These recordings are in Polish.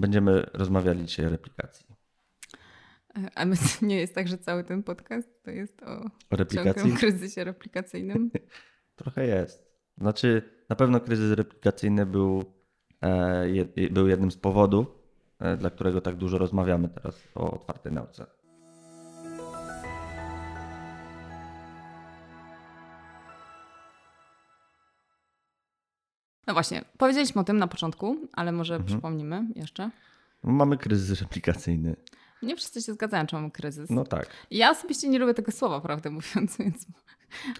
będziemy rozmawiali dzisiaj o replikacji. A my, nie jest tak, że cały ten podcast to jest o, O replikacji? kryzysie replikacyjnym? Trochę jest. Znaczy, na pewno kryzys replikacyjny był, e, był jednym z powodów, e, dla którego tak dużo rozmawiamy teraz o otwartej nauce. No właśnie, powiedzieliśmy o tym na początku, ale może Mhm. przypomnimy jeszcze. Mamy kryzys replikacyjny. Nie wszyscy się zgadzają, czy mamy kryzys. No tak. Ja osobiście nie lubię tego słowa, prawdę mówiąc, więc...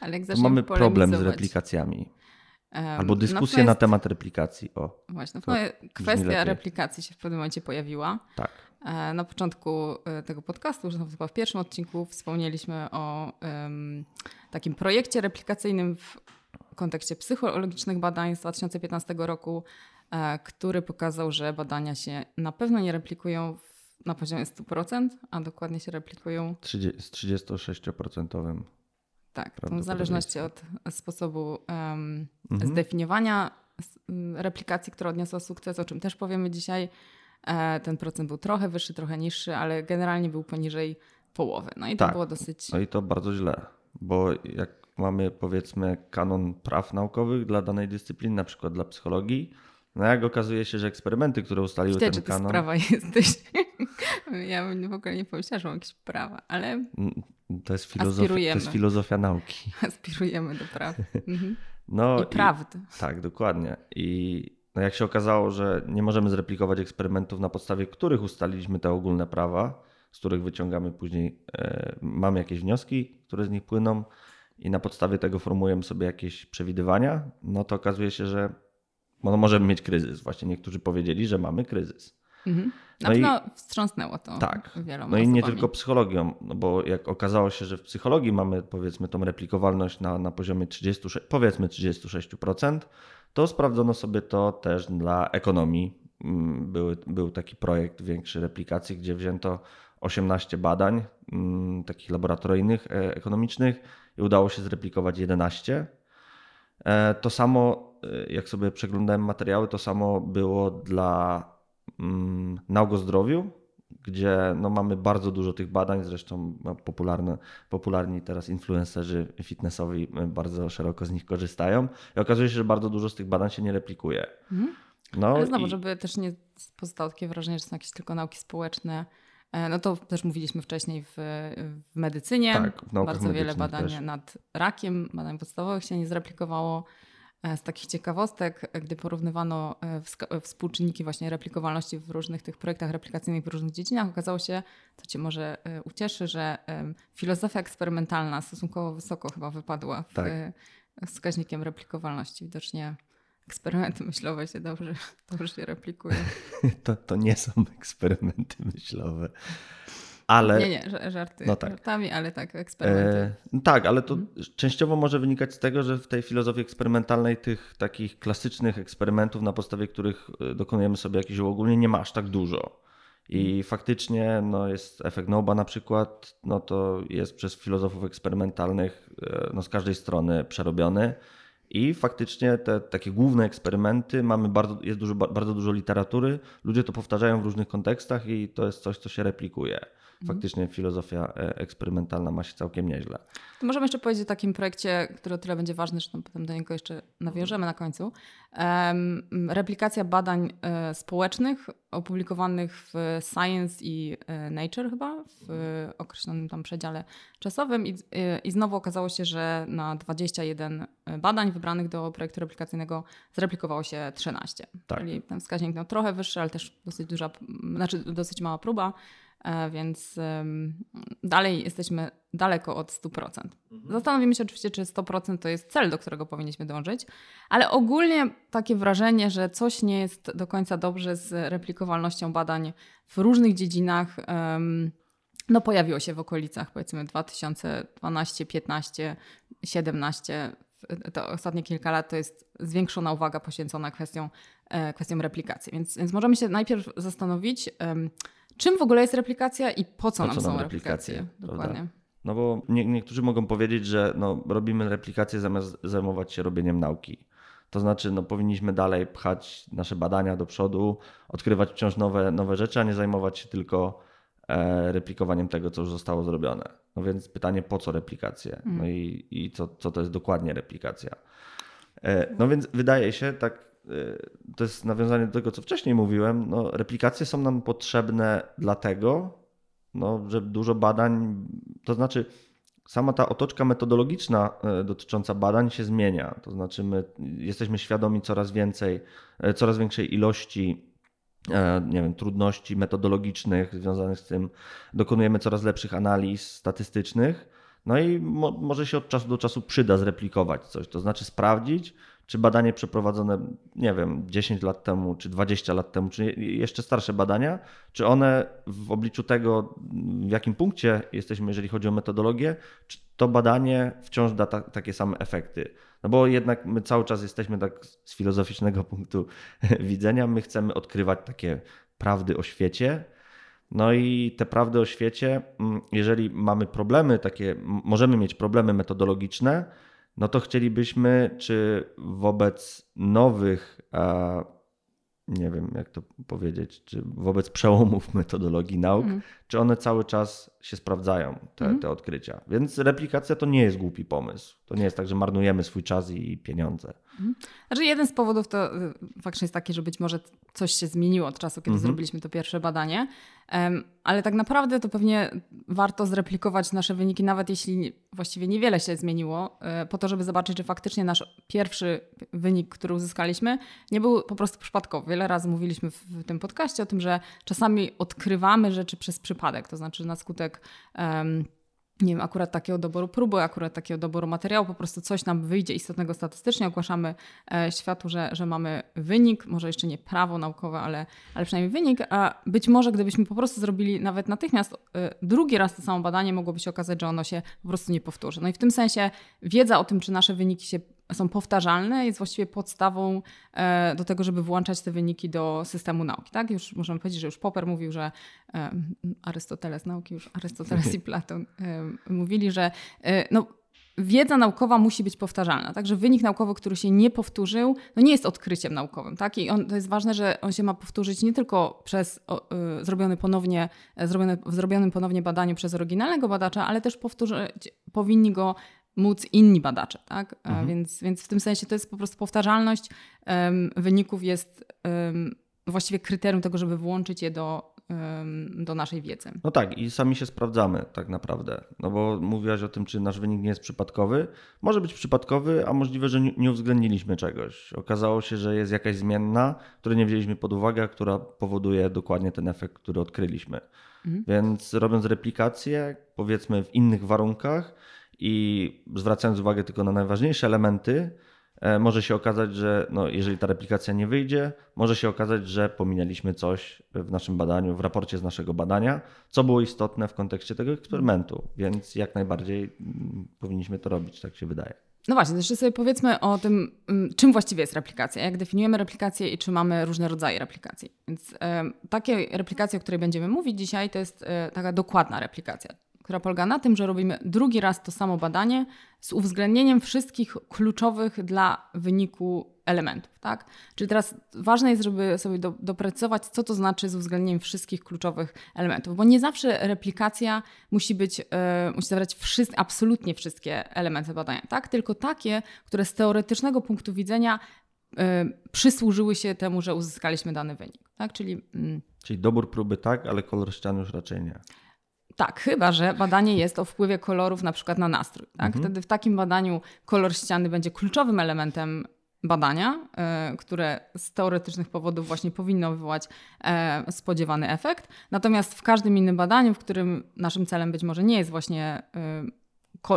Ale jak Mamy problem z replikacjami. Albo no, dyskusję no na jest- temat replikacji. O, Właśnie, no, lepiej. kwestia replikacji się w pewnym momencie pojawiła. tak. E, Na początku e, tego podcastu, już chyba w pierwszym odcinku, wspomnieliśmy o em, takim projekcie replikacyjnym w kontekście psychologicznych badań z 2015 roku, e, który pokazał, że badania się na pewno nie replikują w, na poziomie 100%, a dokładnie się replikują 30, z 36%. tak, to w zależności od sposobu em, Mhm. zdefiniowania replikacji, która odniosła sukces, o czym też powiemy dzisiaj. E, Ten procent był trochę wyższy, trochę niższy, ale generalnie był poniżej połowy. No i to Tak. było dosyć. No i to bardzo źle, bo jak mamy powiedzmy kanon praw naukowych dla danej dyscypliny, na przykład dla psychologii, no jak okazuje się, że eksperymenty, które ustaliły Widać, ten że ty z kanon, prawa jesteś. ja bym w ogóle nie pomyślała, że mam jakieś prawa, ale Mm, to jest, filozofia, to jest filozofia nauki. aspirujemy do praw. Mhm. No I prawdy. Tak, dokładnie. I no jak się okazało, że nie możemy zreplikować eksperymentów, na podstawie których ustaliliśmy te ogólne prawa, z których wyciągamy później, e, mamy jakieś wnioski, które z nich płyną i na podstawie tego formułujemy sobie jakieś przewidywania, no to okazuje się, że no, możemy mieć kryzys. Właśnie niektórzy powiedzieli, że mamy kryzys. Mhm. Na No i- pewno wstrząsnęło to Tak. wieloma No i nie osobami. tylko psychologią, no bo jak okazało się, że w psychologii mamy powiedzmy tą replikowalność na, na poziomie 36, powiedzmy 36%, to sprawdzono sobie to też dla ekonomii. Mm, Były, był taki projekt większy replikacji, gdzie wzięto 18 badań mm, takich laboratoryjnych, e, ekonomicznych i udało się zreplikować 11. E, To samo, e, jak sobie przeglądałem materiały, to samo było dla mm, nauk o zdrowiu, gdzie no, mamy bardzo dużo tych badań, zresztą no, popularne, popularni teraz influencerzy fitnessowi e, bardzo szeroko z nich korzystają i okazuje się, że bardzo dużo z tych badań się nie replikuje. Mhm. No, Ale znowu, i, żeby też nie pozostało takie wrażenie, że są jakieś tylko nauki społeczne. E, No to też mówiliśmy wcześniej w, w medycynie. Tak, w Bardzo wiele badań też. nad rakiem, badań podstawowych się nie zreplikowało. E, Z takich ciekawostek, gdy porównywano e, współczynniki właśnie replikowalności w różnych tych projektach replikacyjnych w różnych dziedzinach, okazało się, co Cię może ucieszy, że filozofia eksperymentalna stosunkowo wysoko chyba wypadła w, Tak. e, wskaźnikiem replikowalności. Widocznie eksperymenty myślowe się dobrze, dobrze się replikują. to, to nie są eksperymenty myślowe. Ale Nie, nie, ża- żarty, No tak. żartami, ale tak, eksperymenty. E, tak, ale to Mhm. częściowo może wynikać z tego, że w tej filozofii eksperymentalnej tych takich klasycznych eksperymentów, na podstawie których e, dokonujemy sobie jakichś uogólnień, nie ma aż tak dużo. I Mhm. faktycznie no, jest efekt Noba na przykład, no to jest przez filozofów eksperymentalnych e, no, z każdej strony przerobiony. I faktycznie te takie główne eksperymenty mamy bardzo, jest dużo, bardzo dużo literatury, ludzie to powtarzają w różnych kontekstach i to jest coś, co się replikuje. Faktycznie filozofia e, eksperymentalna ma się całkiem nieźle. To możemy jeszcze powiedzieć o takim projekcie, który o tyle będzie ważny, że tam potem do niego jeszcze nawiążemy na końcu. Replikacja badań e, społecznych opublikowanych w Science i e, Nature chyba, w określonym tam przedziale czasowym i, i znowu okazało się, że na 21 badań wybranych do projektu replikacyjnego zreplikowało się 13. Tak. Czyli ten wskaźnik no, trochę wyższy, ale też dosyć duża, znaczy dosyć mała próba. E, więc dalej jesteśmy daleko od 100%. Zastanowimy się oczywiście, czy 100% to jest cel, do którego powinniśmy dążyć, ale ogólnie takie wrażenie, że coś nie jest do końca dobrze z replikowalnością badań w różnych dziedzinach, no pojawiło się w okolicach powiedzmy 2012, 15, 17. To ostatnie kilka lat to jest zwiększona uwaga poświęcona kwestiom, e, kwestiom replikacji. Więc, więc możemy się najpierw zastanowić, czym w ogóle jest replikacja i po co Po nam co są nam replikacje. replikacje, Dokładnie. No bo nie, niektórzy mogą powiedzieć, że no, robimy replikację zamiast zajmować się robieniem nauki. To znaczy, no, powinniśmy dalej pchać nasze badania do przodu, odkrywać wciąż nowe, nowe rzeczy, a nie zajmować się tylko e, replikowaniem tego, co już zostało zrobione. No więc pytanie, po co replikacje? No mm. i, i co, co to jest dokładnie replikacja? E, no więc wydaje się, tak, to jest nawiązanie do tego, co wcześniej mówiłem, no, replikacje są nam potrzebne dlatego, no, że dużo badań, to znaczy sama ta otoczka metodologiczna e, dotycząca badań się zmienia. To znaczy, my jesteśmy świadomi coraz więcej, e, coraz większej ilości nie wiem, trudności metodologicznych związanych z tym. Dokonujemy coraz lepszych analiz statystycznych. No i mo może się od czasu do czasu przyda zreplikować coś, to znaczy sprawdzić, czy badanie przeprowadzone, nie wiem, 10 lat temu, czy 20 lat temu, czy jeszcze starsze badania, czy one w obliczu tego, w jakim punkcie jesteśmy, jeżeli chodzi o metodologię, czy to badanie wciąż da ta, takie same efekty. No bo jednak my cały czas jesteśmy tak z filozoficznego punktu widzenia, my chcemy odkrywać takie prawdy o świecie. No i te prawdy o świecie, mm, jeżeli mamy problemy takie, możemy mieć problemy metodologiczne, no to chcielibyśmy, czy wobec nowych, a nie wiem jak to powiedzieć, czy wobec przełomów metodologii nauk, mm. czy one cały czas się sprawdzają, te, mm. te odkrycia. Więc replikacja to nie jest głupi pomysł. To nie jest tak, że marnujemy swój czas i pieniądze. Mhm. Znaczy jeden z powodów to y, faktycznie jest taki, że być może coś się zmieniło od czasu, kiedy mhm. zrobiliśmy to pierwsze badanie, ale tak naprawdę to pewnie warto zreplikować nasze wyniki, nawet jeśli właściwie niewiele się zmieniło, e, po to, żeby zobaczyć, czy faktycznie nasz pierwszy wynik, który uzyskaliśmy, nie był po prostu przypadkowy. Wiele razy mówiliśmy w tym podcaście o tym, że czasami odkrywamy rzeczy przez przypadek, to znaczy na skutek um, nie wiem, akurat takiego doboru próby, akurat takiego doboru materiału, po prostu coś nam wyjdzie istotnego statystycznie, ogłaszamy e, światu, że, że mamy wynik, może jeszcze nie prawo naukowe, ale, ale przynajmniej wynik, a być może gdybyśmy po prostu zrobili nawet natychmiast e, drugi raz to samo badanie, mogłoby się okazać, że ono się po prostu nie powtórzy. No i w tym sensie wiedza o tym, czy nasze wyniki się są powtarzalne, jest właściwie podstawą e, do tego, żeby włączać te wyniki do systemu nauki. Tak? Już możemy powiedzieć, że już Popper mówił, że e, Arystoteles nauki, już Arystoteles i Platon e, mówili, że no, wiedza naukowa musi być powtarzalna. Także wynik naukowy, który się nie powtórzył, no nie jest odkryciem naukowym. Tak? I on, to jest ważne, że on się ma powtórzyć nie tylko przez o, y, zrobiony ponownie, zrobione, w zrobionym ponownie badaniu przez oryginalnego badacza, ale też powtórzyć, powinni go móc inni badacze. Tak? Mhm. Więc, więc w tym sensie to jest po prostu powtarzalność um, wyników jest um, właściwie kryterium tego, żeby włączyć je do, um, do naszej wiedzy. No tak, i sami się sprawdzamy tak naprawdę. No bo mówiłaś o tym, czy nasz wynik nie jest przypadkowy. Może być przypadkowy, a możliwe, że nie uwzględniliśmy czegoś. Okazało się, że jest jakaś zmienna, której nie wzięliśmy pod uwagę, która powoduje dokładnie ten efekt, który odkryliśmy. Mhm. Więc robiąc replikację, powiedzmy w innych warunkach, i zwracając uwagę tylko na najważniejsze elementy, e, może się okazać, że no, jeżeli ta replikacja nie wyjdzie, może się okazać, że pominęliśmy coś w naszym badaniu, w raporcie z naszego badania, co było istotne w kontekście tego eksperymentu, więc jak najbardziej mm, powinniśmy to robić, tak się wydaje. No właśnie, jeszcze sobie powiedzmy o tym, mm, czym właściwie jest replikacja, jak definiujemy replikację i czy mamy różne rodzaje replikacji. Więc y, takie replikacje, o której będziemy mówić dzisiaj, to jest y, taka dokładna replikacja która polega na tym, że robimy drugi raz to samo badanie z uwzględnieniem wszystkich kluczowych dla wyniku elementów. Tak? Czyli teraz ważne jest, żeby sobie do, doprecyzować, co to znaczy z uwzględnieniem wszystkich kluczowych elementów, bo nie zawsze replikacja musi być, yy, musi zawierać absolutnie wszystkie elementy badania, tak? tylko takie, które z teoretycznego punktu widzenia yy, przysłużyły się temu, że uzyskaliśmy dany wynik. Tak? Czyli, yy. Czyli dobór próby tak, ale kolor ścian już raczej nie. Tak, chyba że badanie jest o wpływie kolorów na przykład na nastrój. Tak? Mhm. Wtedy w takim badaniu kolor ściany będzie kluczowym elementem badania, y, które z teoretycznych powodów właśnie powinno wywołać y, spodziewany efekt. Natomiast w każdym innym badaniu, w którym naszym celem być może nie jest właśnie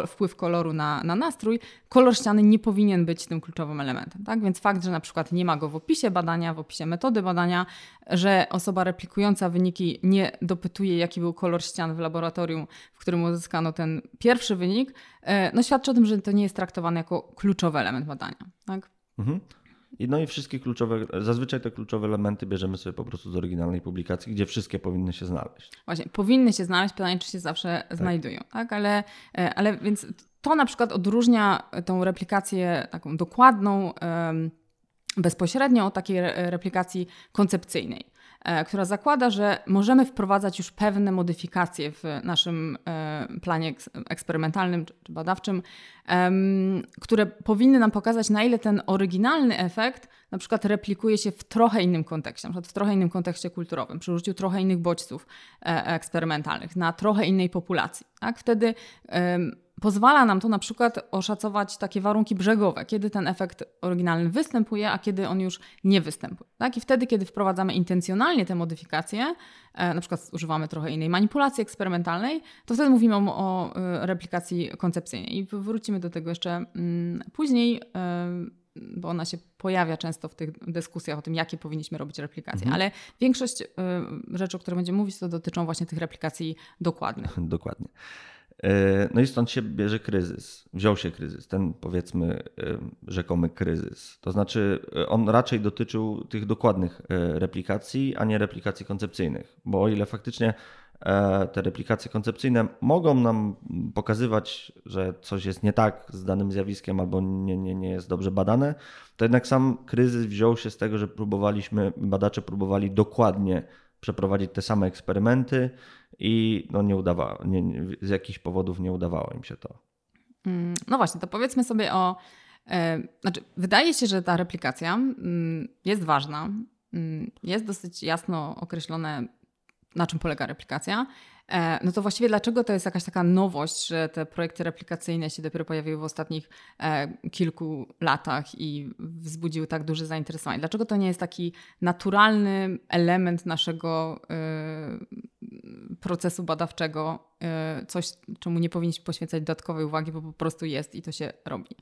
y, wpływ koloru na, na nastrój, kolor ściany nie powinien być tym kluczowym elementem. Tak? Więc fakt, że na przykład nie ma go w opisie badania, w opisie metody badania, że osoba replikująca wyniki nie dopytuje, jaki był kolor ścian w laboratorium, w którym uzyskano ten pierwszy wynik, e, no świadczy o tym, że to nie jest traktowane jako kluczowy element badania. Tak? Mhm. I no i wszystkie kluczowe, zazwyczaj te kluczowe elementy bierzemy sobie po prostu z oryginalnej publikacji, gdzie wszystkie powinny się znaleźć. Właśnie, powinny się znaleźć, pytanie, czy się zawsze tak. znajdują, tak? Ale, ale więc to na przykład odróżnia tą replikację taką dokładną bezpośrednio o takiej replikacji koncepcyjnej. E, która zakłada, że możemy wprowadzać już pewne modyfikacje w naszym e, planie eksperymentalnym czy badawczym, które powinny nam pokazać, na ile ten oryginalny efekt na przykład replikuje się w trochę innym kontekście, na przykład w trochę innym kontekście kulturowym, przy użyciu trochę innych bodźców e, eksperymentalnych, na trochę innej populacji. Tak? Wtedy Pozwala nam to na przykład oszacować takie warunki brzegowe, kiedy ten efekt oryginalny występuje, a kiedy on już nie występuje. Tak? I wtedy, kiedy wprowadzamy intencjonalnie te modyfikacje, e, na przykład używamy trochę innej manipulacji eksperymentalnej, to wtedy mówimy o, o e, replikacji koncepcyjnej. I wrócimy do tego jeszcze mm, później e, bo ona się pojawia często w tych dyskusjach o tym, jakie powinniśmy robić replikacje, mhm. ale większość y, rzeczy, o których będziemy mówić, to dotyczą właśnie tych replikacji dokładnych. Dokładnie. E, no i stąd się bierze kryzys. Wziął się kryzys, ten powiedzmy e, rzekomy kryzys. To znaczy, e, on raczej dotyczył tych dokładnych replikacji, a nie replikacji koncepcyjnych. Bo o ile faktycznie te replikacje koncepcyjne mogą nam pokazywać, że coś jest nie tak z danym zjawiskiem albo nie, nie, nie jest dobrze badane, to jednak sam kryzys wziął się z tego, że próbowaliśmy, badacze próbowali dokładnie przeprowadzić te same eksperymenty i no nie udawało, nie, z jakichś powodów nie udawało im się to. Mm, no właśnie, to powiedzmy sobie o. E, znaczy, wydaje się, że ta replikacja mm, jest ważna. Mm, jest dosyć jasno określone, na czym polega replikacja. E, no to właściwie dlaczego to jest jakaś taka nowość, że te projekty replikacyjne się dopiero pojawiły w ostatnich e, kilku latach i wzbudziły tak duże zainteresowanie? Dlaczego to nie jest taki naturalny element naszego e, procesu badawczego, coś, czemu nie powinniśmy poświęcać dodatkowej uwagi, bo po prostu jest i to się robi?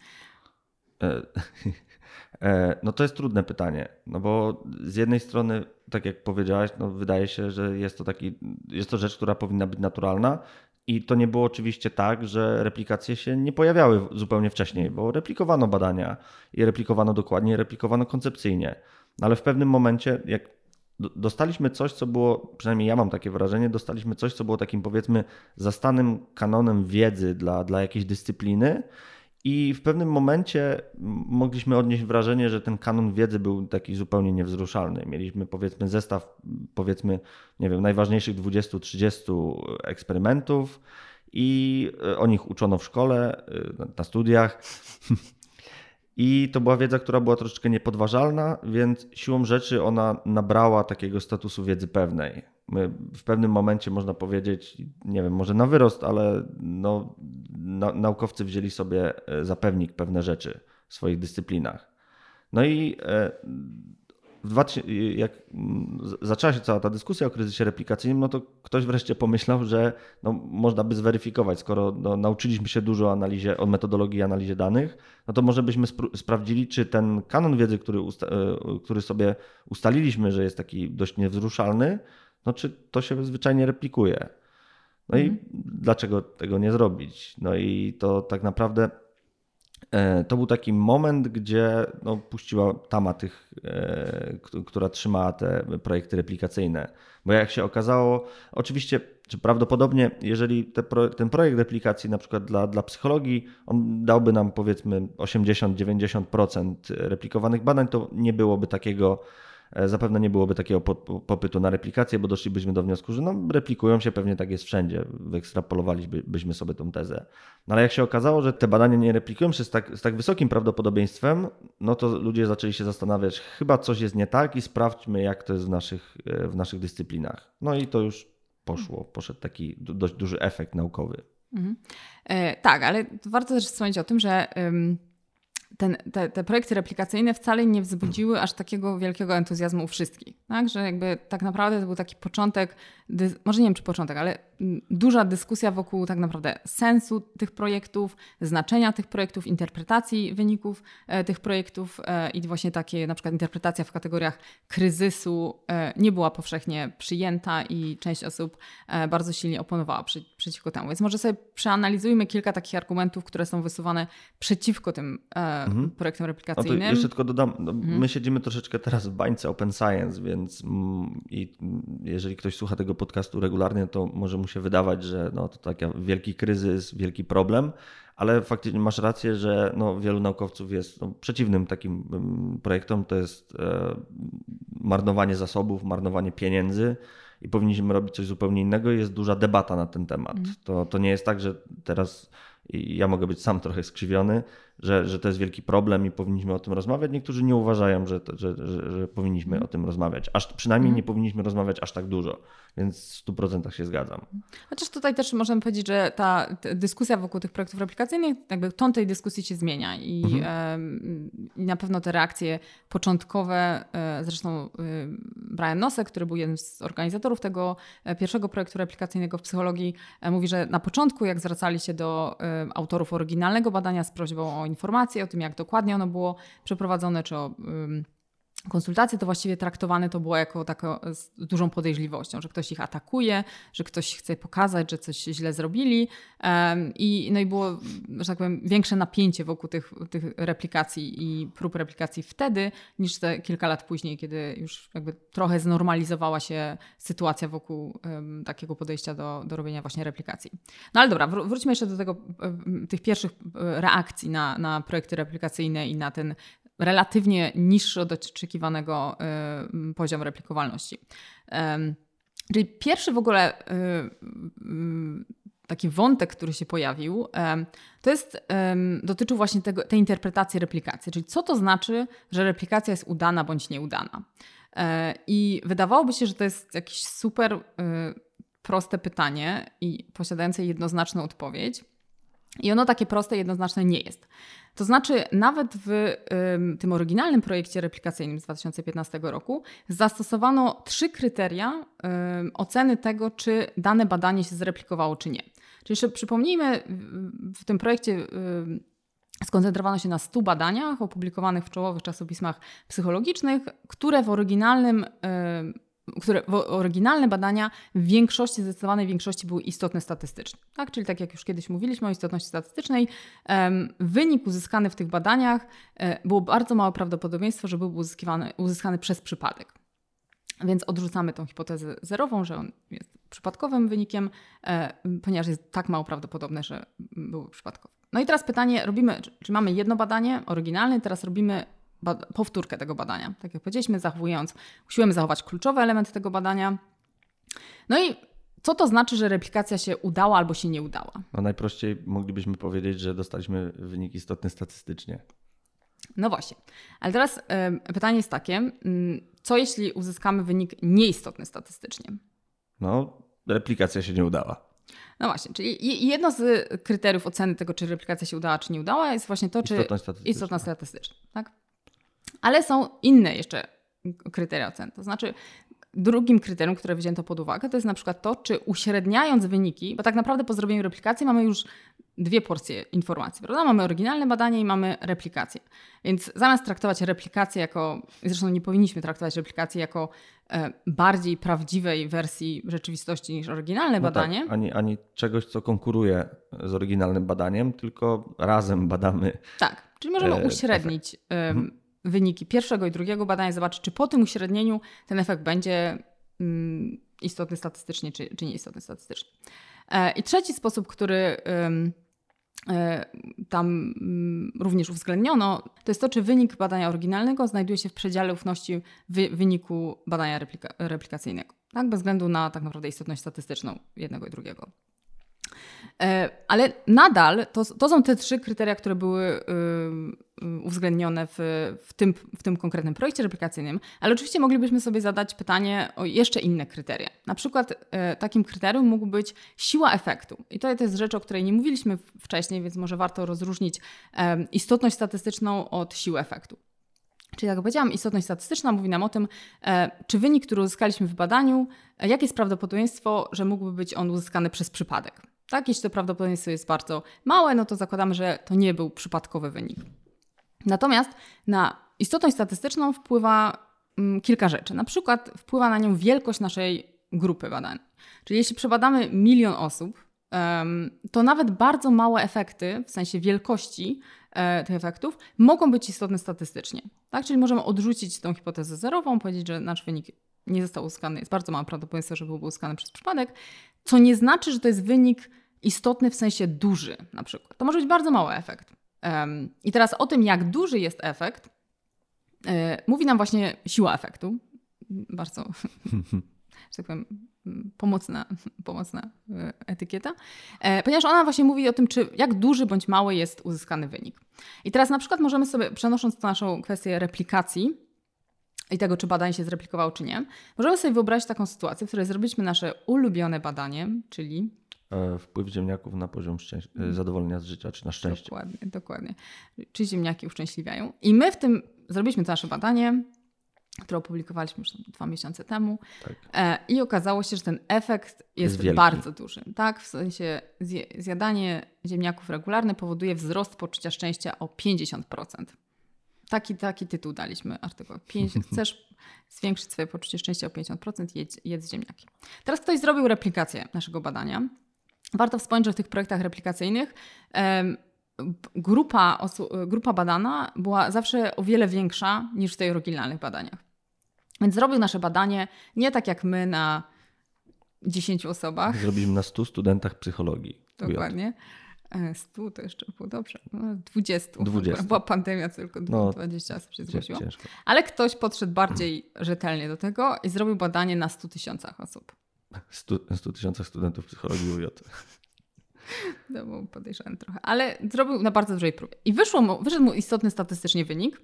E, no to jest trudne pytanie, no bo z jednej strony, tak jak powiedziałaś, no wydaje się, że jest to, taki, jest to rzecz, która powinna być naturalna. I to nie było oczywiście tak, że replikacje się nie pojawiały zupełnie wcześniej, bo replikowano badania i replikowano dokładnie, i replikowano koncepcyjnie. No ale w pewnym momencie, jak dostaliśmy coś, co było, przynajmniej ja mam takie wrażenie, dostaliśmy coś, co było takim powiedzmy zastanym kanonem wiedzy dla, dla jakiejś dyscypliny i w pewnym momencie mogliśmy odnieść wrażenie, że ten kanon wiedzy był taki zupełnie niewzruszalny. Mieliśmy powiedzmy zestaw, powiedzmy, nie wiem, najważniejszych 20-30 eksperymentów i e, o nich uczono w szkole, e, na studiach. I to była wiedza, która była troszeczkę niepodważalna, więc siłą rzeczy ona nabrała takiego statusu wiedzy pewnej. W pewnym momencie można powiedzieć, nie wiem, może na wyrost, ale no, na, naukowcy wzięli sobie e, za pewnik pewne rzeczy w swoich dyscyplinach. No i e, jak zaczęła się cała ta dyskusja o kryzysie replikacyjnym, no to ktoś wreszcie pomyślał, że no, można by zweryfikować, skoro no, nauczyliśmy się dużo analizie, o metodologii analizie danych, no to może byśmy sprawdzili, czy ten kanon wiedzy, który, e, który sobie ustaliliśmy, że jest taki dość niewzruszalny, no czy to się zwyczajnie replikuje. No mhm. i dlaczego tego nie zrobić? No i to tak naprawdę e, to był taki moment, gdzie no, puściła tama tych, e, która trzymała te projekty replikacyjne. Bo jak się okazało, oczywiście, czy prawdopodobnie, jeżeli te, ten projekt replikacji, na przykład dla, dla psychologii, on dałby nam powiedzmy 80-90% replikowanych badań, to nie byłoby takiego zapewne nie byłoby takiego popytu na replikację, bo doszlibyśmy do wniosku, że no, replikują się, pewnie tak jest wszędzie. Wyekstrapolowalibyśmy sobie tą tezę. No ale jak się okazało, że te badania nie replikują się z tak, z tak wysokim prawdopodobieństwem, no to ludzie zaczęli się zastanawiać, chyba coś jest nie tak i sprawdźmy, jak to jest w naszych, e, w naszych dyscyplinach. No i to już poszło, poszedł taki dość duży efekt naukowy. Mhm. E, tak, ale warto też wspomnieć o tym, że ten, te, te, projekty replikacyjne wcale nie wzbudziły aż takiego wielkiego entuzjazmu u wszystkich. Tak? Że jakby tak naprawdę to był taki początek, może nie wiem czy początek, ale duża dyskusja wokół tak naprawdę sensu tych projektów, znaczenia tych projektów, interpretacji wyników e, tych projektów e, i właśnie takie na przykład interpretacja w kategoriach kryzysu e, nie była powszechnie przyjęta i część osób bardzo silnie oponowała przy, przeciwko temu. Więc może sobie przeanalizujmy kilka takich argumentów, które są wysuwane przeciwko tym mhm. projektom replikacyjnym. jeszcze tylko dodam, no, mhm. my siedzimy troszeczkę teraz w bańce Open Science, więc mm, i jeżeli ktoś słucha tego podcastu regularnie, to może musi się wydawać, że no, to taki wielki kryzys, wielki problem, ale faktycznie masz rację, że no, wielu naukowców jest no, przeciwnym takim mm, projektom. To jest e, marnowanie zasobów, marnowanie pieniędzy i powinniśmy robić coś zupełnie innego. Jest duża debata na ten temat. Mm. To, to nie jest tak, że teraz ja mogę być sam trochę skrzywiony, że, że to jest wielki problem i powinniśmy o tym rozmawiać. Niektórzy nie uważają, że, to, że, że, że, powinniśmy o tym rozmawiać. Aż przynajmniej nie powinniśmy rozmawiać aż tak dużo, więc w 100% się zgadzam. Chociaż tutaj też możemy powiedzieć, że ta, dyskusja wokół tych projektów replikacyjnych, jakby ton tej dyskusji się zmienia i, mm. i na pewno te reakcje początkowe, e, zresztą e, Brian Nosek, który był jednym z organizatorów tego e, pierwszego projektu replikacyjnego w psychologii, mówi, że na początku, jak zwracali się do autorów oryginalnego badania z prośbą o informacje o tym, jak dokładnie ono było przeprowadzone, czy o konsultacje, to właściwie traktowane to było jako taką z dużą podejrzliwością, że ktoś ich atakuje, że ktoś chce pokazać, że coś źle zrobili i, no i było, że tak powiem, większe napięcie wokół tych, tych replikacji i prób replikacji wtedy, niż te kilka lat później, kiedy już jakby trochę znormalizowała się sytuacja wokół um, takiego podejścia do, do robienia właśnie replikacji. No ale dobra, wróćmy jeszcze do tego, tych pierwszych reakcji na, na projekty replikacyjne i na ten relatywnie niższy od oczekiwanego y, poziom replikowalności. Czyli pierwszy w ogóle y, y, taki wątek, który się pojawił, to jest, dotyczył właśnie tego, tej interpretacji replikacji, czyli co to znaczy, że replikacja jest udana bądź nieudana. E, I wydawałoby się, że to jest jakieś super proste pytanie i posiadające jednoznaczną odpowiedź. I ono takie proste, jednoznaczne nie jest. To znaczy, nawet w tym oryginalnym projekcie replikacyjnym z 2015 roku zastosowano trzy kryteria oceny tego, czy dane badanie się zreplikowało, czy nie. Czyli jeszcze przypomnijmy, w tym projekcie skoncentrowano się na 100 badaniach opublikowanych w czołowych czasopismach psychologicznych, które w oryginalnym które oryginalne badania w większości, zdecydowanej większości były istotne statystycznie. Tak? Czyli tak jak już kiedyś mówiliśmy o istotności statystycznej, wynik uzyskany w tych badaniach e, było bardzo małe prawdopodobieństwo, że byłby uzyskiwany, uzyskany przez przypadek. Więc odrzucamy tą hipotezę zerową, że on jest przypadkowym wynikiem, e, ponieważ jest tak mało prawdopodobne, że byłby przypadkowy. No i teraz pytanie, robimy, czy mamy jedno badanie oryginalne, teraz robimy powtórkę tego badania. Tak jak powiedzieliśmy, zachowując, usiłujemy zachować kluczowe elementy tego badania. No i co to znaczy, że replikacja się udała albo się nie udała? No najprościej moglibyśmy powiedzieć, że dostaliśmy wynik istotny statystycznie. No właśnie. Ale teraz y, pytanie jest takie, y, co jeśli uzyskamy wynik nieistotny statystycznie? No, replikacja się nie udała. No właśnie, czyli jedno z kryteriów oceny tego, czy replikacja się udała, czy nie udała, jest właśnie to, czy istotna statystyczna. Tak? Ale są inne jeszcze kryteria oceny. To znaczy, drugim kryterium, które wzięto pod uwagę, to jest na przykład to, czy uśredniając wyniki, bo tak naprawdę po zrobieniu replikacji mamy już dwie porcje informacji, prawda? Mamy oryginalne badanie i mamy replikację. Więc zamiast traktować replikację jako, zresztą nie powinniśmy traktować replikacji jako e, bardziej prawdziwej wersji rzeczywistości niż oryginalne no tak, badanie. Tak, ani, ani czegoś, co konkuruje z oryginalnym badaniem, tylko razem badamy. Tak, czyli możemy e, uśrednić e, wyniki pierwszego i drugiego badania, zobaczyć, czy po tym uśrednieniu ten efekt będzie mm, istotny statystycznie, czy, czy nieistotny statystycznie. E, I trzeci sposób, który e, tam mm, również uwzględniono, to jest to, czy wynik badania oryginalnego znajduje się w przedziale ufności wyniku badania replika replikacyjnego. Tak? Bez względu na tak naprawdę istotność statystyczną jednego i drugiego. E, ale nadal to, to są te trzy kryteria, które były y, y, uwzględnione w, w, tym, w tym konkretnym projekcie replikacyjnym, ale oczywiście moglibyśmy sobie zadać pytanie o jeszcze inne kryteria. Na przykład e, takim kryterium mógł być siła efektu. I to jest rzecz, o której nie mówiliśmy wcześniej, więc może warto rozróżnić istotność statystyczną od siły efektu. Czyli jak powiedziałam, istotność statystyczna mówi nam o tym, e, czy wynik, który uzyskaliśmy w badaniu, jakie jest prawdopodobieństwo, że mógłby być on uzyskany przez przypadek. Tak, jeśli to prawdopodobieństwo jest bardzo małe, no to zakładamy, że to nie był przypadkowy wynik. Natomiast na istotność statystyczną wpływa mm, kilka rzeczy. Na przykład wpływa na nią wielkość naszej grupy badań. Czyli jeśli przebadamy milion osób, to nawet bardzo małe efekty, w sensie wielkości e, tych efektów, mogą być istotne statystycznie. Tak? Czyli możemy odrzucić tą hipotezę zerową, powiedzieć, że nasz wynik nie został uzyskany, jest bardzo małe prawdopodobieństwo, że byłby uzyskany przez przypadek, co nie znaczy, że to jest wynik istotny w sensie duży na przykład. To może być bardzo mały efekt. I teraz o tym, jak duży jest efekt, e, mówi nam właśnie siła efektu. Bardzo, że tak powiem, pomocna, pomocna e, etykieta, e, ponieważ ona właśnie mówi o tym, czy jak duży bądź mały jest uzyskany wynik. I teraz na przykład możemy sobie, przenosząc to naszą kwestię replikacji i tego, czy badanie się zreplikowało, czy nie, możemy sobie wyobrazić taką sytuację, w której zrobiliśmy nasze ulubione badanie, czyli wpływ ziemniaków na poziom e, zadowolenia z życia, czy na szczęście. Dokładnie, dokładnie. Czy ziemniaki uszczęśliwiają. I my w tym zrobiliśmy to nasze badanie, które opublikowaliśmy już dwa miesiące temu. Tak. E, I okazało się, że ten efekt jest, jest bardzo duży. Tak, w sensie zjadanie ziemniaków regularne powoduje wzrost poczucia szczęścia o 50%. Taki, taki tytuł daliśmy artykuł. Chcesz zwiększyć swoje poczucie szczęścia o 50%, jedz, jedz ziemniaki. Teraz ktoś zrobił replikację naszego badania Warto wspomnieć, że w tych projektach replikacyjnych grupa, grupa badana była zawsze o wiele większa niż w tych oryginalnych badaniach. Więc zrobił nasze badanie nie tak jak my na 10 osobach. Zrobiliśmy na 100 studentach psychologii. Dokładnie. 100 e, to jeszcze było dobrze. 20. 20. Była pandemia, tylko no, 20 osób się zgłosiło. Ciężko. Ale ktoś podszedł bardziej rzetelnie do tego i zrobił badanie na 100 tysiącach osób. 100 tysiącach studentów psychologii UJ. No bo podejrzewam trochę. Ale zrobił na bardzo dużej próbie. I wyszło mu, wyszedł mu istotny statystycznie wynik.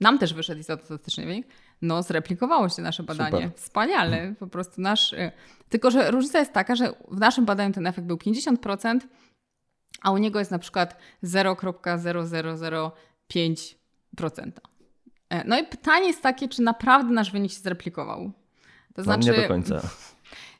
Nam też wyszedł istotny statystyczny wynik. No, zreplikowało się nasze badanie. Super. Wspaniale. Po prostu nasz... Y, tylko, że różnica jest taka, że w naszym badaniu ten efekt był 50%, a u niego jest na przykład 0,0005%. E, no i pytanie jest takie, czy naprawdę nasz wynik się zreplikował. To znaczy, nie do końca.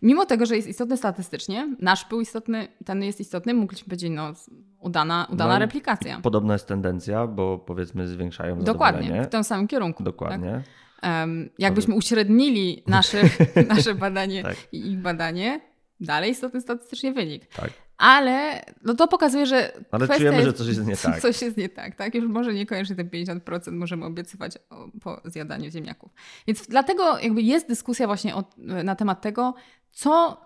Mimo tego, że jest istotny statystycznie, nasz był istotny, ten jest istotny, mogliśmy powiedzieć, no udana, udana no, replikacja. Podobna jest tendencja, bo powiedzmy zwiększają Dokładnie, w tym samym kierunku. Dokładnie. Tak? Um, jakbyśmy uśrednili nasze, nasze badanie tak. i ich badanie, dalej istotny statystycznie wynik. Tak. Ale no to pokazuje, że. Ale czujemy, jest, że coś jest nie tak. Coś jest nie tak, tak? Już może niekoniecznie te 50% możemy obiecywać po zjadaniu ziemniaków. Więc dlatego jakby jest dyskusja właśnie o, na temat tego, co,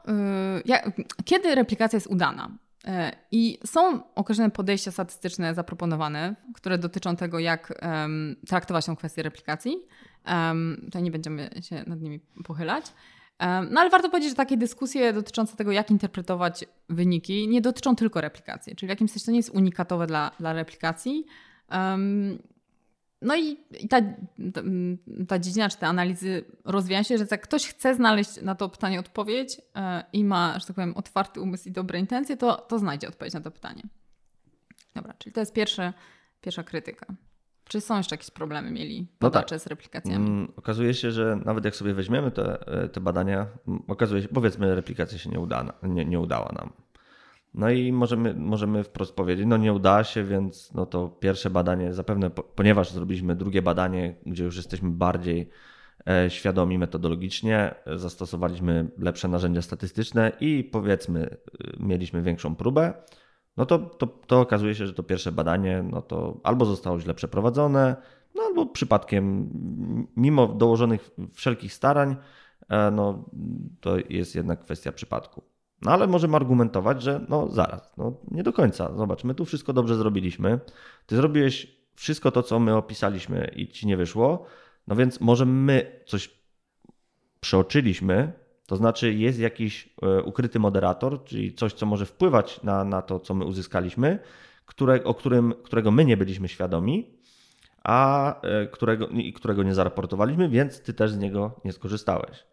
y, jak, kiedy replikacja jest udana. Y, I są określone podejścia statystyczne zaproponowane, które dotyczą tego, jak um, traktować tę kwestię replikacji. Um, tutaj nie będziemy się nad nimi pochylać. No ale warto powiedzieć, że takie dyskusje dotyczące tego, jak interpretować wyniki, nie dotyczą tylko replikacji. Czyli w jakimś sensie to nie jest unikatowe dla, dla replikacji. Um, no i, i ta, ta, ta, dziedzina, czy te analizy rozwija się, że jak ktoś chce znaleźć na to pytanie odpowiedź e, i ma, że tak powiem, otwarty umysł i dobre intencje, to, to znajdzie odpowiedź na to pytanie. Dobra, czyli to jest pierwsze, pierwsza krytyka. Czy są jeszcze jakieś problemy mieli badacze no tak. z replikacjami? Mm, okazuje się, że nawet jak sobie weźmiemy te, e, te badania, okazuje się, powiedzmy, replikacja się nie, uda, nie, nie udała nam. No i możemy, możemy wprost powiedzieć, no nie uda się, więc no to pierwsze badanie zapewne, ponieważ zrobiliśmy drugie badanie, gdzie już jesteśmy bardziej e, świadomi metodologicznie, zastosowaliśmy lepsze narzędzia statystyczne i powiedzmy, e, mieliśmy większą próbę, no to, to, to okazuje się, że to pierwsze badanie no to albo zostało źle przeprowadzone, no albo przypadkiem, mimo dołożonych wszelkich starań, e, no to jest jednak kwestia przypadku. No ale możemy argumentować, że no zaraz, no nie do końca. Zobacz, my tu wszystko dobrze zrobiliśmy. Ty zrobiłeś wszystko to, co my opisaliśmy i ci nie wyszło, no więc może my coś przeoczyliśmy, to znaczy jest jakiś e, ukryty moderator, czyli coś, co może wpływać na, na to, co my uzyskaliśmy, które, o którym, którego my nie byliśmy świadomi, a e, którego, którego nie zaraportowaliśmy, więc ty też z niego nie skorzystałeś.